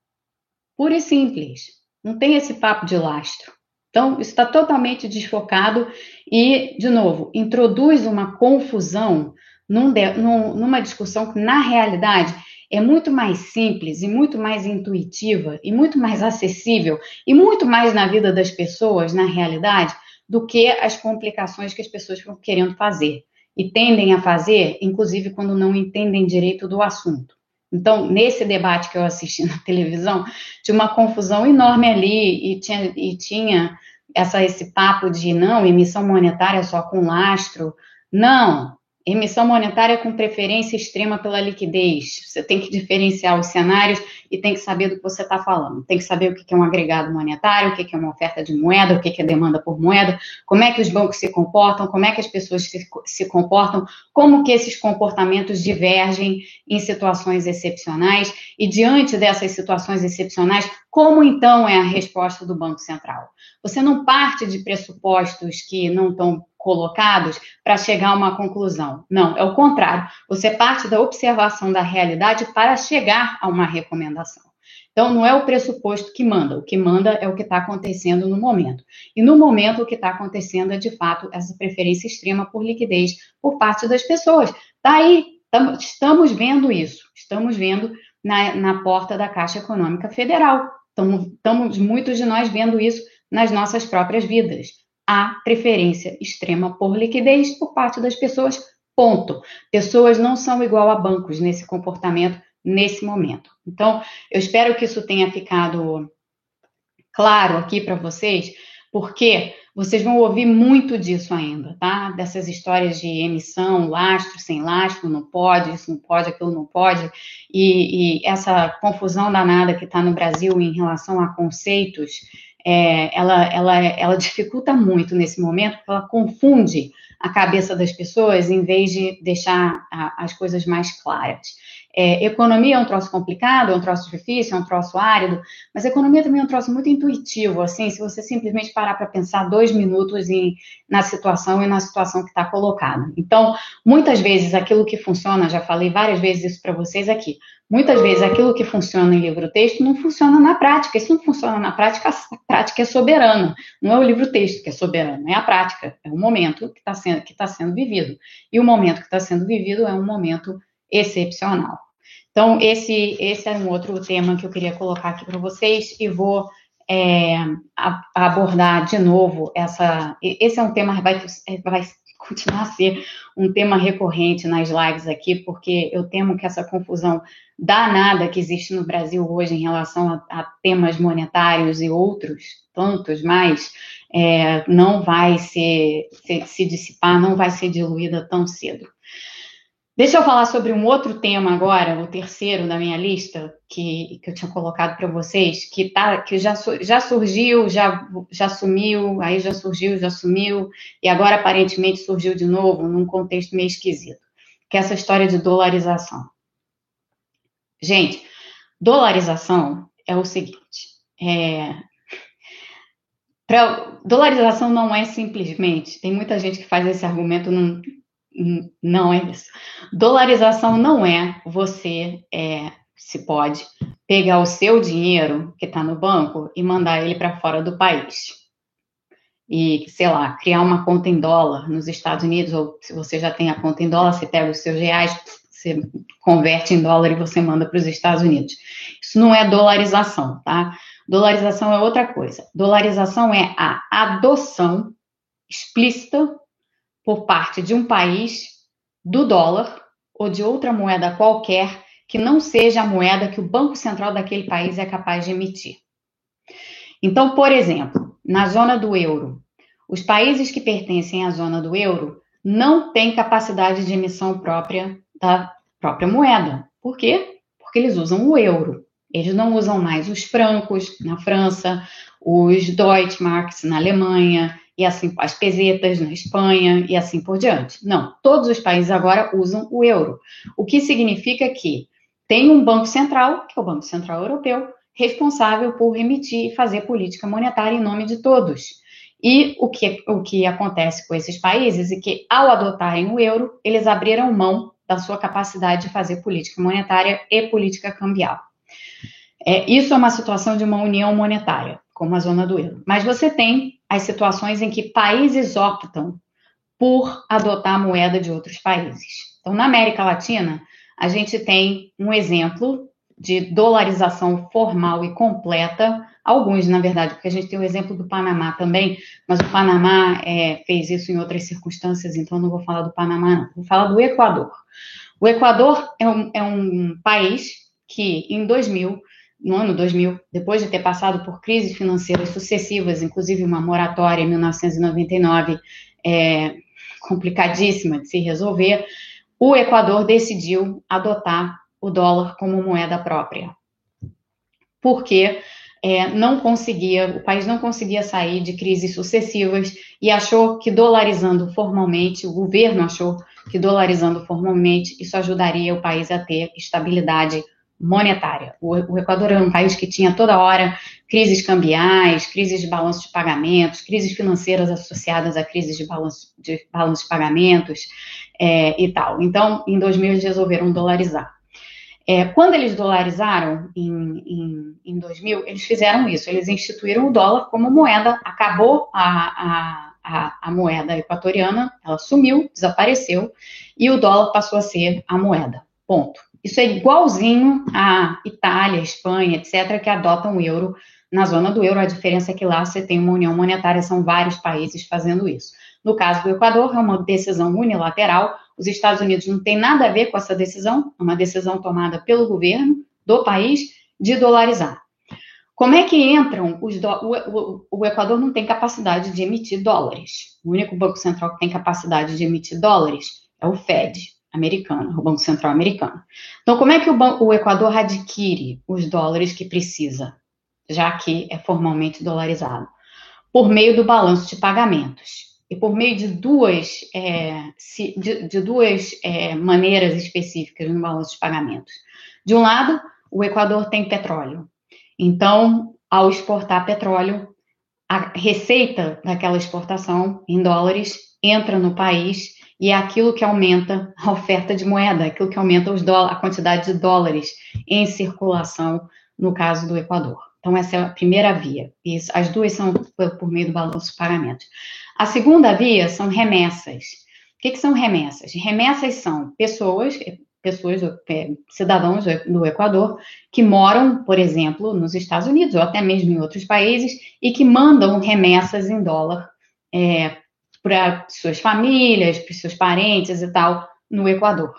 Pura e simples. Não tem esse papo de lastro. Então, está totalmente desfocado e, de novo, introduz uma confusão num, num, numa discussão que, na realidade, é muito mais simples e muito mais intuitiva e muito mais acessível e muito mais na vida das pessoas, na realidade, do que as complicações que as pessoas estão querendo fazer e tendem a fazer, inclusive quando não entendem direito do assunto. Então, nesse debate que eu assisti na televisão, tinha uma confusão enorme ali e tinha, e tinha essa, esse papo de não, emissão monetária só com lastro. Não, Emissão monetária com preferência extrema pela liquidez. Você tem que diferenciar os cenários e tem que saber do que você está falando. Tem que saber o que é um agregado monetário, o que é uma oferta de moeda, o que é demanda por moeda, como é que os bancos se comportam, como é que as pessoas se, se comportam, como que esses comportamentos divergem em situações excepcionais e diante dessas situações excepcionais, como então é a resposta do Banco Central? Você não parte de pressupostos que não estão colocados para chegar a uma conclusão. Não, é o contrário. Você parte da observação da realidade para chegar a uma recomendação. Então, não é o pressuposto que manda, o que manda é o que está acontecendo no momento. E no momento, o que está acontecendo é, de fato, essa preferência extrema por liquidez por parte das pessoas. Daí, tá estamos vendo isso, estamos vendo na, na porta da Caixa Econômica Federal. Estamos, muitos de nós vendo isso nas nossas próprias vidas há preferência extrema por liquidez por parte das pessoas, ponto. Pessoas não são igual a bancos nesse comportamento, nesse momento. Então, eu espero que isso tenha ficado claro aqui para vocês, porque vocês vão ouvir muito disso ainda, tá? Dessas histórias de emissão, lastro, sem lastro, não pode, isso não pode, aquilo não pode, e, e essa confusão danada que está no Brasil em relação a conceitos é, ela, ela, ela dificulta muito nesse momento, porque ela confunde a cabeça das pessoas em vez de deixar a, as coisas mais claras. É, economia é um troço complicado, é um troço difícil, é um troço árido, mas economia também é um troço muito intuitivo, assim, se você simplesmente parar para pensar dois minutos em, na situação e na situação que está colocada. Então, muitas vezes aquilo que funciona, já falei várias vezes isso para vocês aqui, muitas vezes aquilo que funciona em livro-texto não funciona na prática. E se não funciona na prática, a prática é soberana. Não é o livro-texto que é soberano, é a prática, é o momento que está sendo, tá sendo vivido. E o momento que está sendo vivido é um momento excepcional. Então, esse, esse é um outro tema que eu queria colocar aqui para vocês e vou é, a, abordar de novo essa. Esse é um tema que vai, vai continuar a ser um tema recorrente nas lives aqui, porque eu temo que essa confusão danada que existe no Brasil hoje em relação a, a temas monetários e outros tantos mais é, não vai ser, se, se dissipar, não vai ser diluída tão cedo. Deixa eu falar sobre um outro tema agora, o terceiro da minha lista, que, que eu tinha colocado para vocês, que, tá, que já, já surgiu, já, já sumiu, aí já surgiu, já sumiu, e agora aparentemente surgiu de novo, num contexto meio esquisito, que é essa história de dolarização. Gente, dolarização é o seguinte: é, pra, dolarização não é simplesmente, tem muita gente que faz esse argumento num não é isso. Dolarização não é você, é, se pode, pegar o seu dinheiro que está no banco e mandar ele para fora do país. E, sei lá, criar uma conta em dólar nos Estados Unidos, ou se você já tem a conta em dólar, você pega os seus reais, você converte em dólar e você manda para os Estados Unidos. Isso não é dolarização, tá? Dolarização é outra coisa. Dolarização é a adoção explícita por parte de um país do dólar ou de outra moeda qualquer que não seja a moeda que o Banco Central daquele país é capaz de emitir. Então, por exemplo, na zona do euro, os países que pertencem à zona do euro não têm capacidade de emissão própria da própria moeda. Por quê? Porque eles usam o euro. Eles não usam mais os francos na França, os Deutschmarks na Alemanha, e assim as pesetas na Espanha e assim por diante. Não, todos os países agora usam o euro, o que significa que tem um banco central, que é o Banco Central Europeu, responsável por emitir e fazer política monetária em nome de todos. E o que, o que acontece com esses países é que, ao adotarem o euro, eles abriram mão da sua capacidade de fazer política monetária e política cambial. É, isso é uma situação de uma união monetária, como a zona do euro. Mas você tem as situações em que países optam por adotar a moeda de outros países. Então, na América Latina, a gente tem um exemplo de dolarização formal e completa, alguns, na verdade, porque a gente tem o exemplo do Panamá também, mas o Panamá é, fez isso em outras circunstâncias, então não vou falar do Panamá, não. Vou falar do Equador. O Equador é um, é um país que, em 2000, no ano 2000, depois de ter passado por crises financeiras sucessivas, inclusive uma moratória em 1999, é, complicadíssima de se resolver, o Equador decidiu adotar o dólar como moeda própria. Porque é, não conseguia, o país não conseguia sair de crises sucessivas e achou que dolarizando formalmente, o governo achou que dolarizando formalmente, isso ajudaria o país a ter estabilidade monetária. O, o, Equador era um país que tinha toda hora crises cambiais, crises de balanço de pagamentos, crises financeiras associadas a crises de balanço de, balanço de pagamentos é, e tal. Então, em 2000, eles resolveram dolarizar. É, quando eles dolarizaram em, em, em 2000, eles fizeram isso, eles instituíram o dólar como moeda, acabou a, a, a, a moeda equatoriana, ela sumiu, desapareceu, e o dólar passou a ser a moeda. Ponto. Isso é igualzinho a Itália, Espanha, etc., que adotam o euro na zona do euro. A diferença é que lá você tem uma união monetária, são vários países fazendo isso. No caso do Equador, é uma decisão unilateral. Os Estados Unidos não tem nada a ver com essa decisão, é uma decisão tomada pelo governo do país de dolarizar. Como é que entram os do... o, o, o, Equador não tem capacidade de emitir dólares. O único banco central que tem capacidade de emitir dólares é o Fed, americano, o Banco Central americano. Então, como é que o, o Equador adquire os dólares que precisa, já que é formalmente dolarizado? Por meio do balanço de pagamentos. E por meio de duas, é, de, de, duas é, maneiras específicas no balanço de pagamentos. De um lado, o Equador tem petróleo. Então, ao exportar petróleo, a receita daquela exportação em dólares entra no país e é aquilo que aumenta a oferta de moeda, aquilo que aumenta a quantidade de dólares em circulação no caso do Equador. Então, essa é a primeira via. Isso, as duas são por meio do balanço de pagamentos. A segunda via são remessas. O que, que são remessas? Remessas são pessoas, pessoas, é, cidadãos do Equador, que moram, por exemplo, nos Estados Unidos ou até mesmo em outros países e que mandam remessas em dólar é, para suas famílias, para seus parentes e tal, no Equador.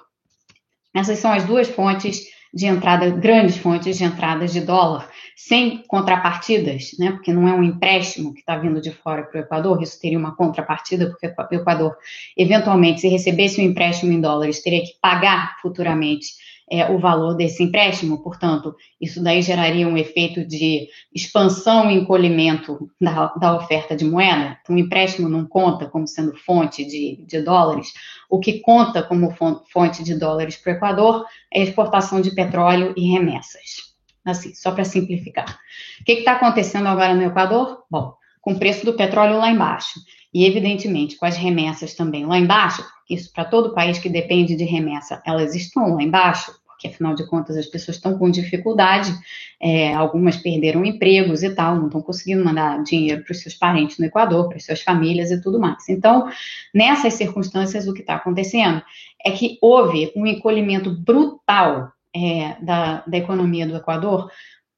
Essas são as duas fontes de entrada, grandes fontes de entradas de dólar, sem contrapartidas, né? Porque não é um empréstimo que está vindo de fora para o Equador, isso teria uma contrapartida, porque o Equador, eventualmente, se recebesse um empréstimo em dólares, teria que pagar futuramente é, o valor desse empréstimo, portanto, isso daí geraria um efeito de expansão e encolhimento da, da oferta de moeda. Então, o empréstimo não conta como sendo fonte de, de dólares. O que conta como fonte de dólares para o Equador é a exportação de petróleo e remessas. Assim, só para simplificar. O que está acontecendo agora no Equador? Bom, com o preço do petróleo lá embaixo e, evidentemente, com as remessas também lá embaixo, isso para todo país que depende de remessa, elas estão lá embaixo, porque afinal de contas as pessoas estão com dificuldade, é, algumas perderam empregos e tal, não estão conseguindo mandar dinheiro para os seus parentes no Equador, para as suas famílias e tudo mais. Então, nessas circunstâncias, o que está acontecendo é que houve um encolhimento brutal é, da, da economia do Equador,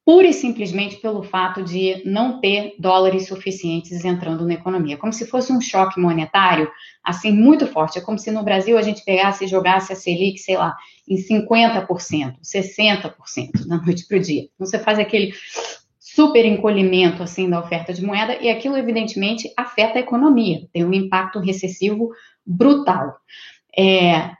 pura e simplesmente pelo fato de não ter dólares suficientes entrando na economia, como se fosse um choque monetário, assim, muito forte. É como se no Brasil a gente pegasse e jogasse a Selic, sei lá, em 50%, 60% da noite para o dia. Então você faz aquele super encolhimento assim da oferta de moeda e aquilo evidentemente afeta a economia, tem um impacto recessivo brutal. É,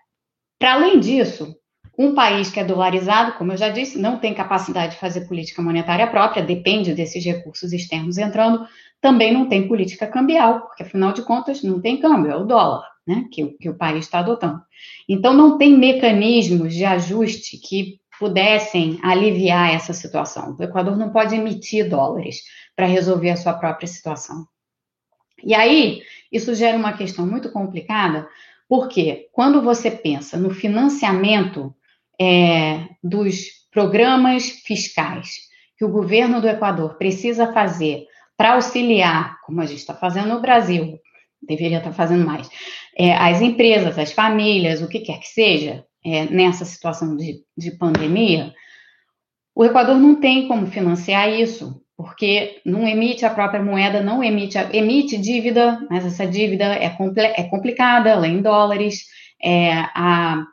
para além disso, um país que é dolarizado, como eu já disse, não tem capacidade de fazer política monetária própria, depende desses recursos externos entrando, também não tem política cambial, porque afinal de contas não tem câmbio, é o dólar né, que, que o país está adotando. Então não tem mecanismos de ajuste que pudessem aliviar essa situação. O Equador não pode emitir dólares para resolver a sua própria situação. E aí, isso gera uma questão muito complicada, porque quando você pensa no financiamento é, dos programas fiscais que o governo do Equador precisa fazer para auxiliar, como a gente está fazendo no Brasil, deveria estar tá fazendo mais, é, as empresas, as famílias, o que quer que seja, é, nessa situação de, de pandemia, o Equador não tem como financiar isso, porque não emite a própria moeda, não emite, emite dívida, mas essa dívida é, é complicada, ela é em dólares, é, a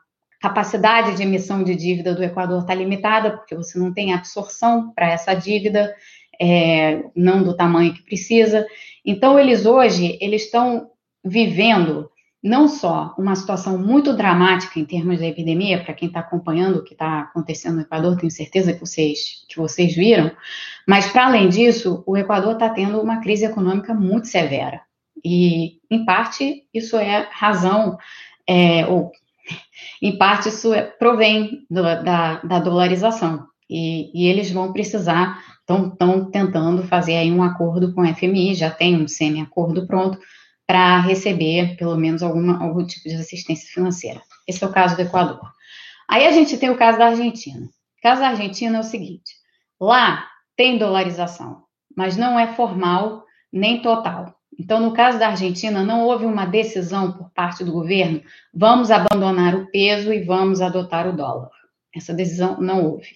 capacidade de emissão de dívida do Equador está limitada, porque você não tem absorção para essa dívida, é, não do tamanho que precisa. Então, eles hoje, eles estão vivendo não só uma situação muito dramática em termos da epidemia, para quem está acompanhando o que está acontecendo no Equador, tenho certeza que vocês, que vocês viram, mas para além disso, o Equador está tendo uma crise econômica muito severa. E, em parte, isso é razão, é, ou em parte isso é, provém do, da, da, dolarização. E, e, eles vão precisar, estão tentando fazer aí um acordo com o FMI, já tem um semi-acordo pronto, para receber pelo menos alguma, algum tipo de assistência financeira. Esse é o caso do Equador. Aí a gente tem o caso da Argentina. O caso da Argentina é o seguinte: lá tem dolarização, mas não é formal nem total. Então, no caso da Argentina, não houve uma decisão por parte do governo, vamos abandonar o peso e vamos adotar o dólar. Essa decisão não houve.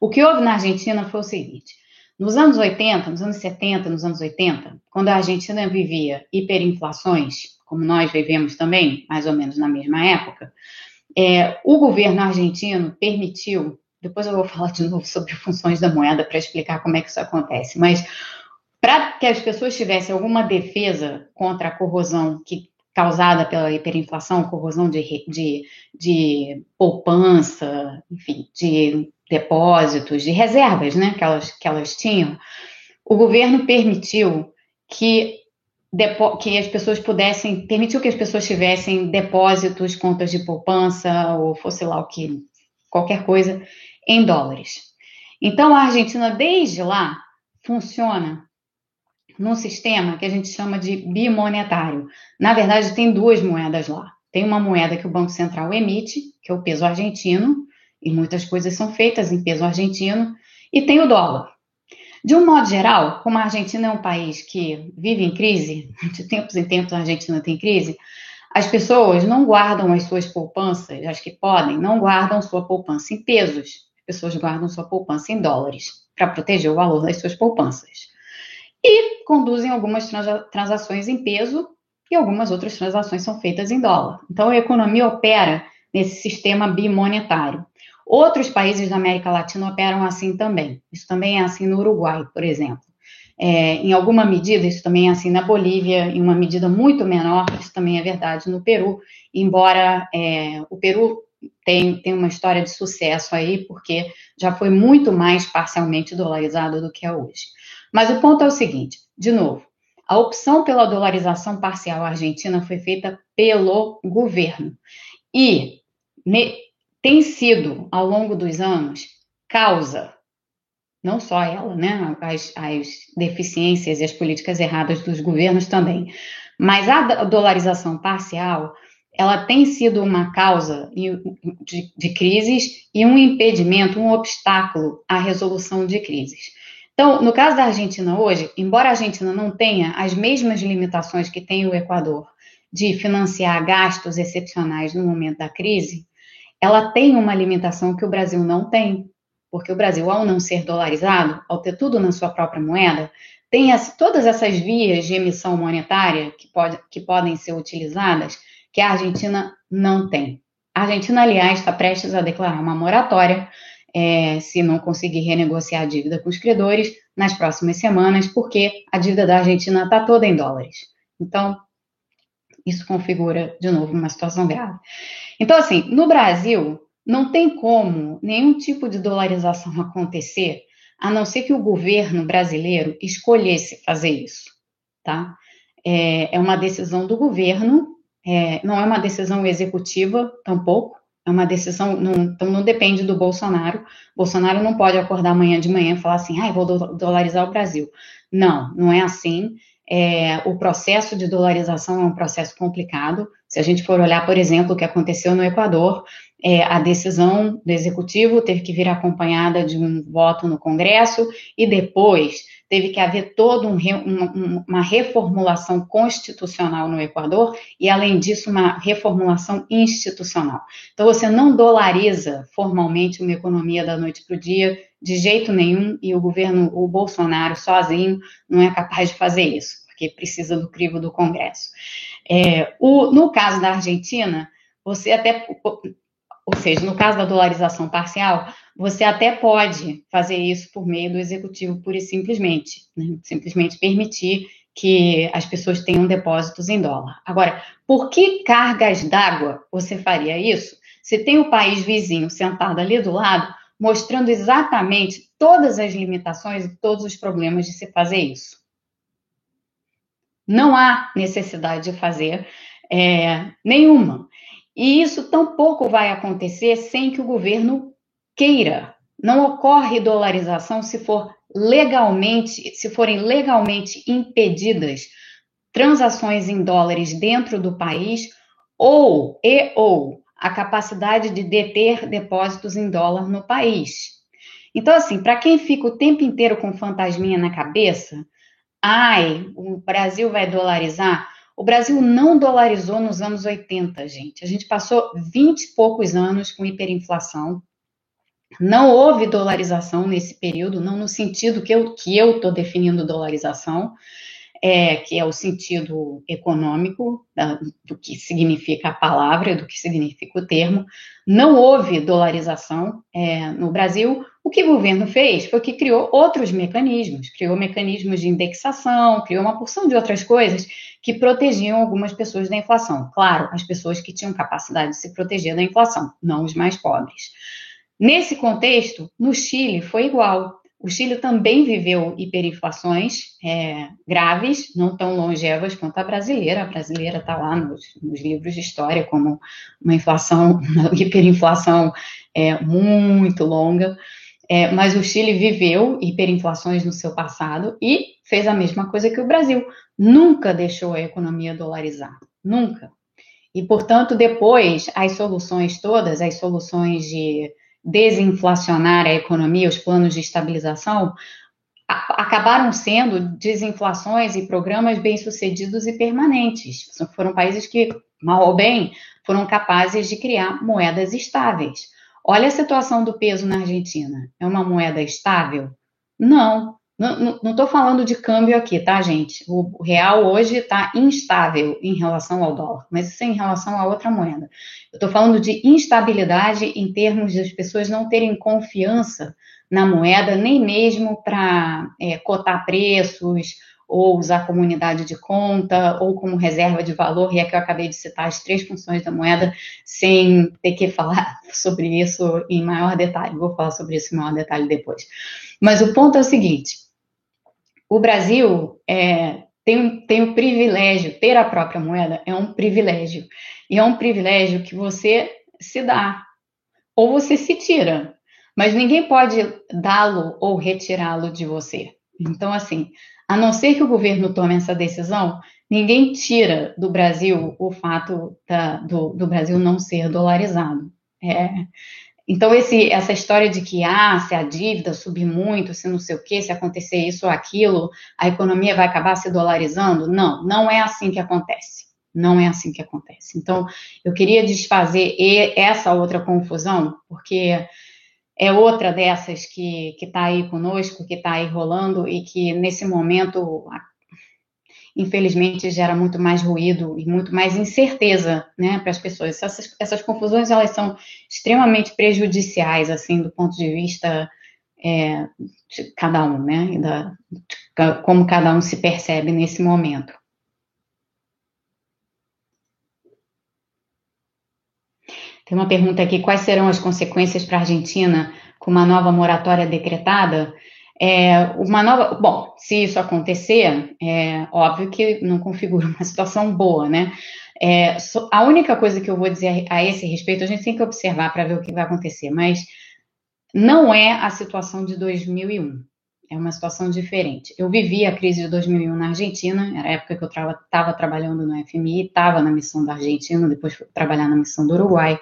O que houve na Argentina foi o seguinte: nos anos 80, nos anos 70, nos anos 80, quando a Argentina vivia hiperinflações, como nós vivemos também, mais ou menos na mesma época, é, o governo argentino permitiu, depois eu vou falar de novo sobre funções da moeda para explicar como é que isso acontece, mas para que as pessoas tivessem alguma defesa contra a corrosão que causada pela hiperinflação, corrosão de, de, de poupança, enfim, de depósitos, de reservas, né, que elas, que elas tinham, o governo permitiu que, que as pessoas pudessem, permitiu que as pessoas tivessem depósitos, contas de poupança, ou fosse lá o que, qualquer coisa, em dólares. Então, a Argentina, desde lá, funciona num sistema que a gente chama de bimonetário. Na verdade, tem duas moedas lá. Tem uma moeda que o Banco Central emite, que é o peso argentino, e muitas coisas são feitas em peso argentino, e tem o dólar. De um modo geral, como a Argentina é um país que vive em crise, de tempos em tempos a Argentina tem crise, as pessoas não guardam as suas poupanças, as que podem, não guardam sua poupança em pesos. As pessoas guardam sua poupança em dólares, para proteger o valor das suas poupanças e conduzem algumas transações em peso e algumas outras transações são feitas em dólar. Então, a economia opera nesse sistema bimonetário. Outros países da América Latina operam assim também. Isso também é assim no Uruguai, por exemplo. É, em alguma medida, isso também é assim na Bolívia, em uma medida muito menor, isso também é verdade no Peru, embora é, o Peru tem, tem uma história de sucesso aí, porque já foi muito mais parcialmente dolarizado do que é hoje. Mas o ponto é o seguinte: de novo, a opção pela dolarização parcial argentina foi feita pelo governo. E ne, tem sido, ao longo dos anos, causa não só ela, né, as, as deficiências e as políticas erradas dos governos também, mas a dolarização parcial, ela tem sido uma causa de, de crises e um impedimento, um obstáculo à resolução de crises. Então, no caso da Argentina hoje, embora a Argentina não tenha as mesmas limitações que tem o Equador de financiar gastos excepcionais no momento da crise, ela tem uma limitação que o Brasil não tem, porque o Brasil, ao não ser dolarizado, ao ter tudo na sua própria moeda, tem as, todas essas vias de emissão monetária que, pode, que podem ser utilizadas que a Argentina não tem. A Argentina, aliás, está prestes a declarar uma moratória é, se não conseguir renegociar a dívida com os credores nas próximas semanas, porque a dívida da Argentina está toda em dólares. Então, isso configura, de novo, uma situação grave. Então, assim, no Brasil, não tem como nenhum tipo de dolarização acontecer, a não ser que o governo brasileiro escolhesse fazer isso, tá? É, é uma decisão do governo, é, não é uma decisão executiva, tampouco, é uma decisão, não, então não depende do Bolsonaro. Bolsonaro não pode acordar amanhã de manhã e falar assim, ah, vou dolarizar o Brasil. Não, não é assim. É, o processo de dolarização é um processo complicado. Se a gente for olhar, por exemplo, o que aconteceu no Equador, é, a decisão do executivo teve que vir acompanhada de um voto no Congresso e depois teve que haver toda um, uma, uma reformulação constitucional no Equador e, além disso, uma reformulação institucional. Então, você não dolariza formalmente uma economia da noite para o dia de jeito nenhum e o governo, o Bolsonaro sozinho, não é capaz de fazer isso, porque precisa do crivo do Congresso. É, o, no caso da Argentina, você até ou seja, no caso da dolarização parcial, você até pode fazer isso por meio do executivo pura e simplesmente, né? simplesmente permitir que as pessoas tenham depósitos em dólar. Agora, por que cargas d'água você faria isso? Se tem o país vizinho sentado ali do lado, mostrando exatamente todas as limitações e todos os problemas de se fazer isso. Não há necessidade de fazer é, nenhuma. E isso tampouco vai acontecer sem que o governo queira. Não ocorre dolarização se for legalmente, se forem legalmente impedidas transações em dólares dentro do país ou e ou a capacidade de deter depósitos em dólar no país. Então, assim, para quem fica o tempo inteiro com fantasminha na cabeça, ai, o Brasil vai dolarizar, o Brasil não dolarizou nos anos 80, gente. A gente passou 20 e poucos anos com hiperinflação. Não houve dolarização nesse período, não no sentido que eu que eu estou definindo dolarização, é, que é o sentido econômico da, do que significa a palavra, do que significa o termo. Não houve dolarização é, no Brasil. O que o governo fez foi que criou outros mecanismos, criou mecanismos de indexação, criou uma porção de outras coisas que protegiam algumas pessoas da inflação. Claro, as pessoas que tinham capacidade de se proteger da inflação, não os mais pobres. Nesse contexto, no Chile foi igual. O Chile também viveu hiperinflações é, graves, não tão longevas quanto a brasileira. A brasileira está lá nos, nos, livros de história como uma inflação, uma hiperinflação é, muito longa. É, mas o Chile viveu hiperinflações no seu passado e fez a mesma coisa que o Brasil nunca deixou a economia dolarizar, nunca. E, portanto, depois, as soluções todas, as soluções de desinflacionar a economia, os planos de estabilização, acabaram sendo desinflações e programas bem-sucedidos e permanentes. Foram países que, mal ou bem, foram capazes de criar moedas estáveis. Olha a situação do peso na Argentina. É uma moeda estável? Não. Não estou falando de câmbio aqui, tá, gente? O, real hoje está instável em relação ao dólar, mas isso é em relação a outra moeda. Eu estou falando de instabilidade em termos de as pessoas não terem confiança na moeda, nem mesmo para é, cotar preços ou usar comunidade de conta, ou como reserva de valor, e é que eu acabei de citar as três funções da moeda, sem ter que falar sobre isso em maior detalhe. Vou falar sobre isso em maior detalhe depois. Mas o ponto é o seguinte: o Brasil é, tem, tem o privilégio, ter a própria moeda é um privilégio. E é um privilégio que você se dá, ou você se tira. Mas ninguém pode dá-lo ou retirá-lo de você. Então, assim, a não ser que o governo tome essa decisão, ninguém tira do Brasil o fato da, do, do, Brasil não ser dolarizado. É, então, esse, essa história de que, ah, se a dívida subir muito, se não sei o quê, se acontecer isso ou aquilo, a economia vai acabar se dolarizando. Não, não é assim que acontece. Não é assim que acontece. Então, eu queria desfazer essa outra confusão, porque é outra dessas que está aí conosco, que está aí rolando e que nesse momento, infelizmente, gera muito mais ruído e muito mais incerteza, né, para as pessoas. Essas, essas, confusões elas são extremamente prejudiciais, assim, do ponto de vista é, de cada um, né, da, de como cada um se percebe nesse momento. Tem uma pergunta aqui: quais serão as consequências para a Argentina com uma nova moratória decretada? É, uma nova. Bom, se isso acontecer, é óbvio que não configura uma situação boa, né? É, a única coisa que eu vou dizer a esse respeito, a gente tem que observar para ver o que vai acontecer, mas não é a situação de 2001 é uma situação diferente. Eu vivi a crise de 2001 na Argentina, era a época que eu estava trabalhando no FMI, estava na missão da Argentina, depois fui trabalhar na missão do Uruguai.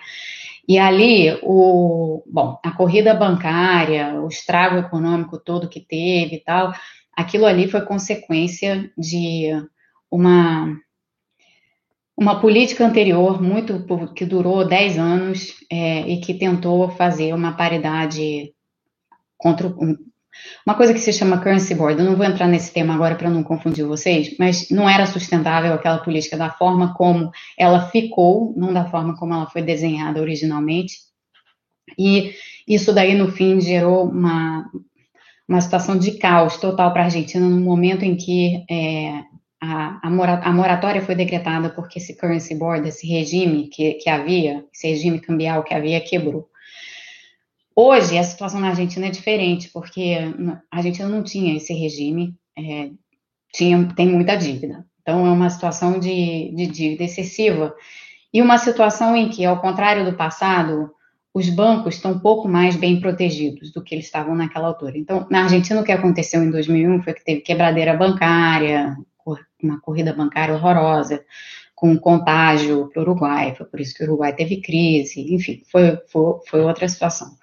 E ali, o, bom, a corrida bancária, o estrago econômico todo que teve e tal, aquilo ali foi consequência de uma uma política anterior muito que durou 10 anos é, e que tentou fazer uma paridade contra uma coisa que se chama currency board, eu não vou entrar nesse tema agora para não confundir vocês, mas não era sustentável aquela política da forma como ela ficou, não da forma como ela foi desenhada originalmente. E isso daí, no fim, gerou uma, uma situação de caos total para a Argentina no momento em que é, a, a, moratória foi decretada porque esse currency board, esse regime que, que havia, esse regime cambial que havia, quebrou. Hoje, a situação na Argentina é diferente, porque a Argentina não tinha esse regime, é, tinha, tem muita dívida. Então, é uma situação de, de dívida excessiva. E uma situação em que, ao contrário do passado, os bancos estão um pouco mais bem protegidos do que eles estavam naquela altura. Então, na Argentina, o que aconteceu em 2001 foi que teve quebradeira bancária, uma corrida bancária horrorosa, com contágio para o Uruguai, foi por isso que o Uruguai teve crise, enfim, foi, foi, foi outra situação.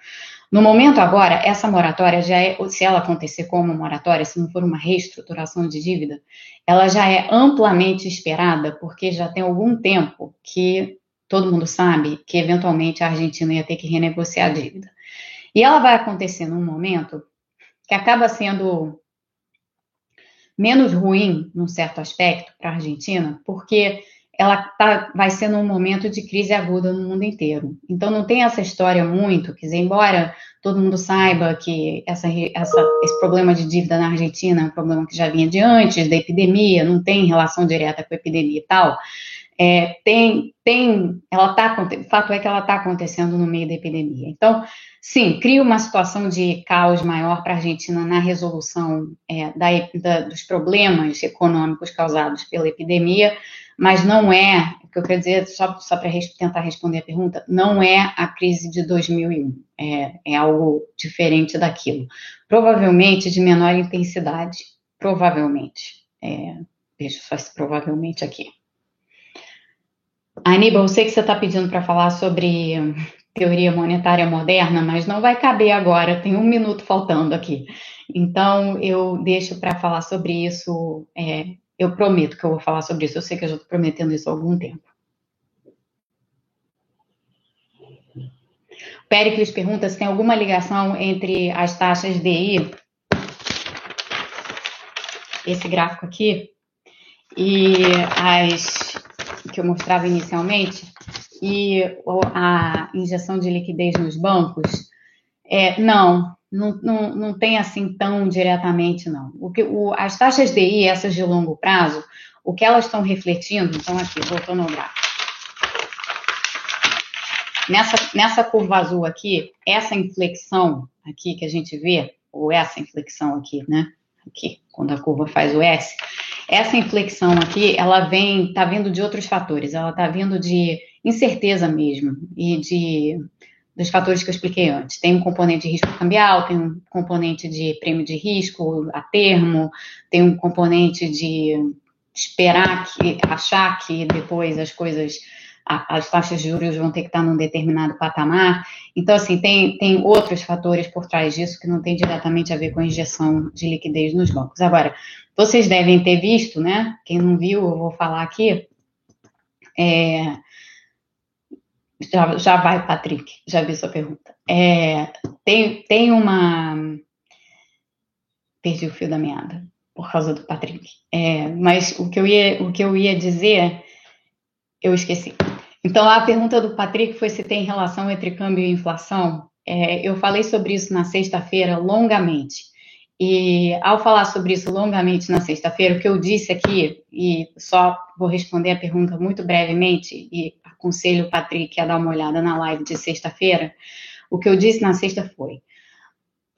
No momento agora, essa moratória já é, se ela acontecer como moratória, se não for uma reestruturação de dívida, ela já é amplamente esperada, porque já tem algum tempo que todo mundo sabe que eventualmente a Argentina ia ter que renegociar a dívida. E ela vai acontecer num momento que acaba sendo menos ruim, num certo aspecto, para a Argentina, porque ela tá, vai ser num momento de crise aguda no mundo inteiro. Então, não tem essa história muito, quer dizer, embora todo mundo saiba que essa, essa, esse problema de dívida na Argentina é um problema que já vinha de antes da epidemia, não tem relação direta com a epidemia e tal, é, tem, tem, ela tá, o fato é que ela está acontecendo no meio da epidemia. Então, sim, cria uma situação de caos maior para a Argentina na resolução é, da, da, dos problemas econômicos causados pela epidemia, mas não é, o que eu quero dizer, só, só para res, tentar responder a pergunta, não é a crise de 2001, é, é algo diferente daquilo. Provavelmente de menor intensidade, provavelmente. É, deixa só esse provavelmente aqui. Aníbal, eu sei que você está pedindo para falar sobre teoria monetária moderna, mas não vai caber agora, tem um minuto faltando aqui. Então, eu deixo para falar sobre isso é, eu prometo que eu vou falar sobre isso. Eu sei que eu já estou prometendo isso há algum tempo. Pericles pergunta se tem alguma ligação entre as taxas DI esse gráfico aqui. E as que eu mostrava inicialmente. E a injeção de liquidez nos bancos, é, não, não, não, não tem assim tão diretamente, não. O que, o, as taxas DI, essas de longo prazo, o que elas estão refletindo, então aqui, voltando ao gráfico. Nessa, nessa curva azul aqui, essa inflexão aqui que a gente vê, ou essa inflexão aqui, né? Aqui, quando a curva faz o S, essa inflexão aqui, ela vem, tá vindo de outros fatores, ela tá vindo de incerteza mesmo e de dos fatores que eu expliquei antes. Tem um componente de risco cambial, tem um componente de prêmio de risco a termo, tem um componente de esperar que, achar que depois as coisas, as taxas de juros vão ter que estar num determinado patamar. Então, assim, tem, tem outros fatores por trás disso que não tem diretamente a ver com a injeção de liquidez nos bancos. Agora, vocês devem ter visto, né? Quem não viu, eu vou falar aqui. É, já, já vai, Patrick, já vi sua pergunta. É, tem, tem uma. Perdi o fio da meada por causa do Patrick. É, mas o que, eu ia, o que eu ia dizer, eu esqueci. Então, a pergunta do Patrick foi se tem relação entre câmbio e inflação. É, eu falei sobre isso na sexta-feira longamente. E ao falar sobre isso longamente na sexta-feira, o que eu disse aqui, e só vou responder a pergunta muito brevemente, e aconselho o Patrick a dar uma olhada na live de sexta-feira, o que eu disse na sexta foi: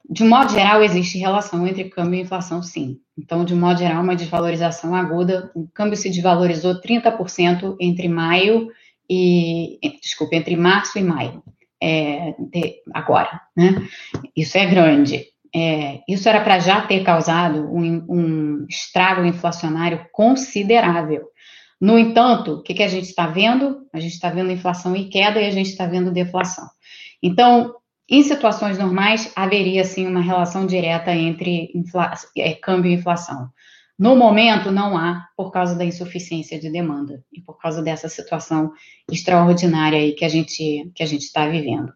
de modo geral, existe relação entre câmbio e inflação, sim. Então, de modo geral, uma desvalorização aguda. O câmbio se desvalorizou 30% entre maio e. Desculpa, entre março e maio. É, de, agora, né? Isso é grande. É, isso era para já ter causado um, um, estrago inflacionário considerável. No entanto, o que, que a gente está vendo? A gente está vendo inflação e queda e a gente está vendo deflação. Então, em situações normais, haveria sim uma relação direta entre é, câmbio e inflação. No momento, não há, por causa da insuficiência de demanda e por causa dessa situação extraordinária aí que a gente que a gente está vivendo.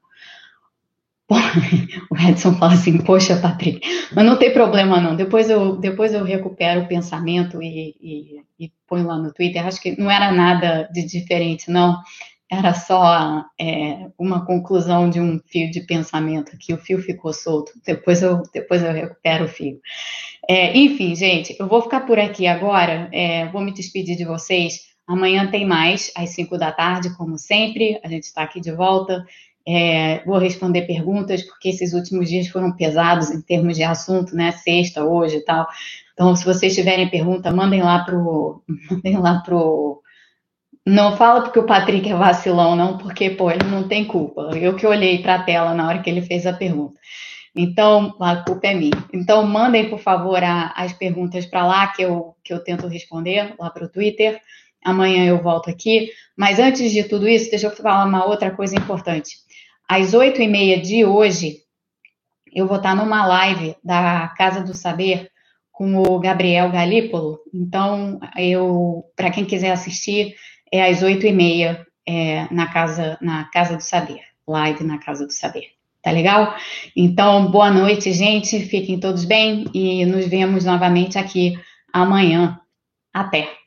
O Edson fala assim, poxa, Patrick, mas não tem problema não, depois eu, depois eu recupero o pensamento e, e, e ponho lá no Twitter, acho que não era nada de diferente, não, era só é, uma conclusão de um fio de pensamento, que o fio ficou solto, depois eu, depois eu recupero o fio. É, enfim, gente, eu vou ficar por aqui agora, é, vou me despedir de vocês, amanhã tem mais, às 5 da tarde, como sempre, a gente está aqui de volta, é, vou responder perguntas, porque esses últimos dias foram pesados em termos de assunto, né? Sexta, hoje e tal. Então, se vocês tiverem pergunta, mandem lá pro. Mandem lá pro. Não fala porque o Patrick é vacilão, não, porque, pô, ele não tem culpa. Eu que olhei para a tela na hora que ele fez a pergunta. Então, a culpa é minha. Então, mandem, por favor, a, as perguntas para lá, que eu, que eu tento responder, lá para o Twitter. Amanhã eu volto aqui. Mas antes de tudo isso, deixa eu falar uma outra coisa importante às oito e meia de hoje, eu vou estar numa live da Casa do Saber com o Gabriel Galípolo. Então, eu, para quem quiser assistir, é às oito e meia é, na casa na Casa do Saber, live na Casa do Saber. Tá legal? Então, boa noite, gente. Fiquem todos bem e nos vemos novamente aqui amanhã. Até.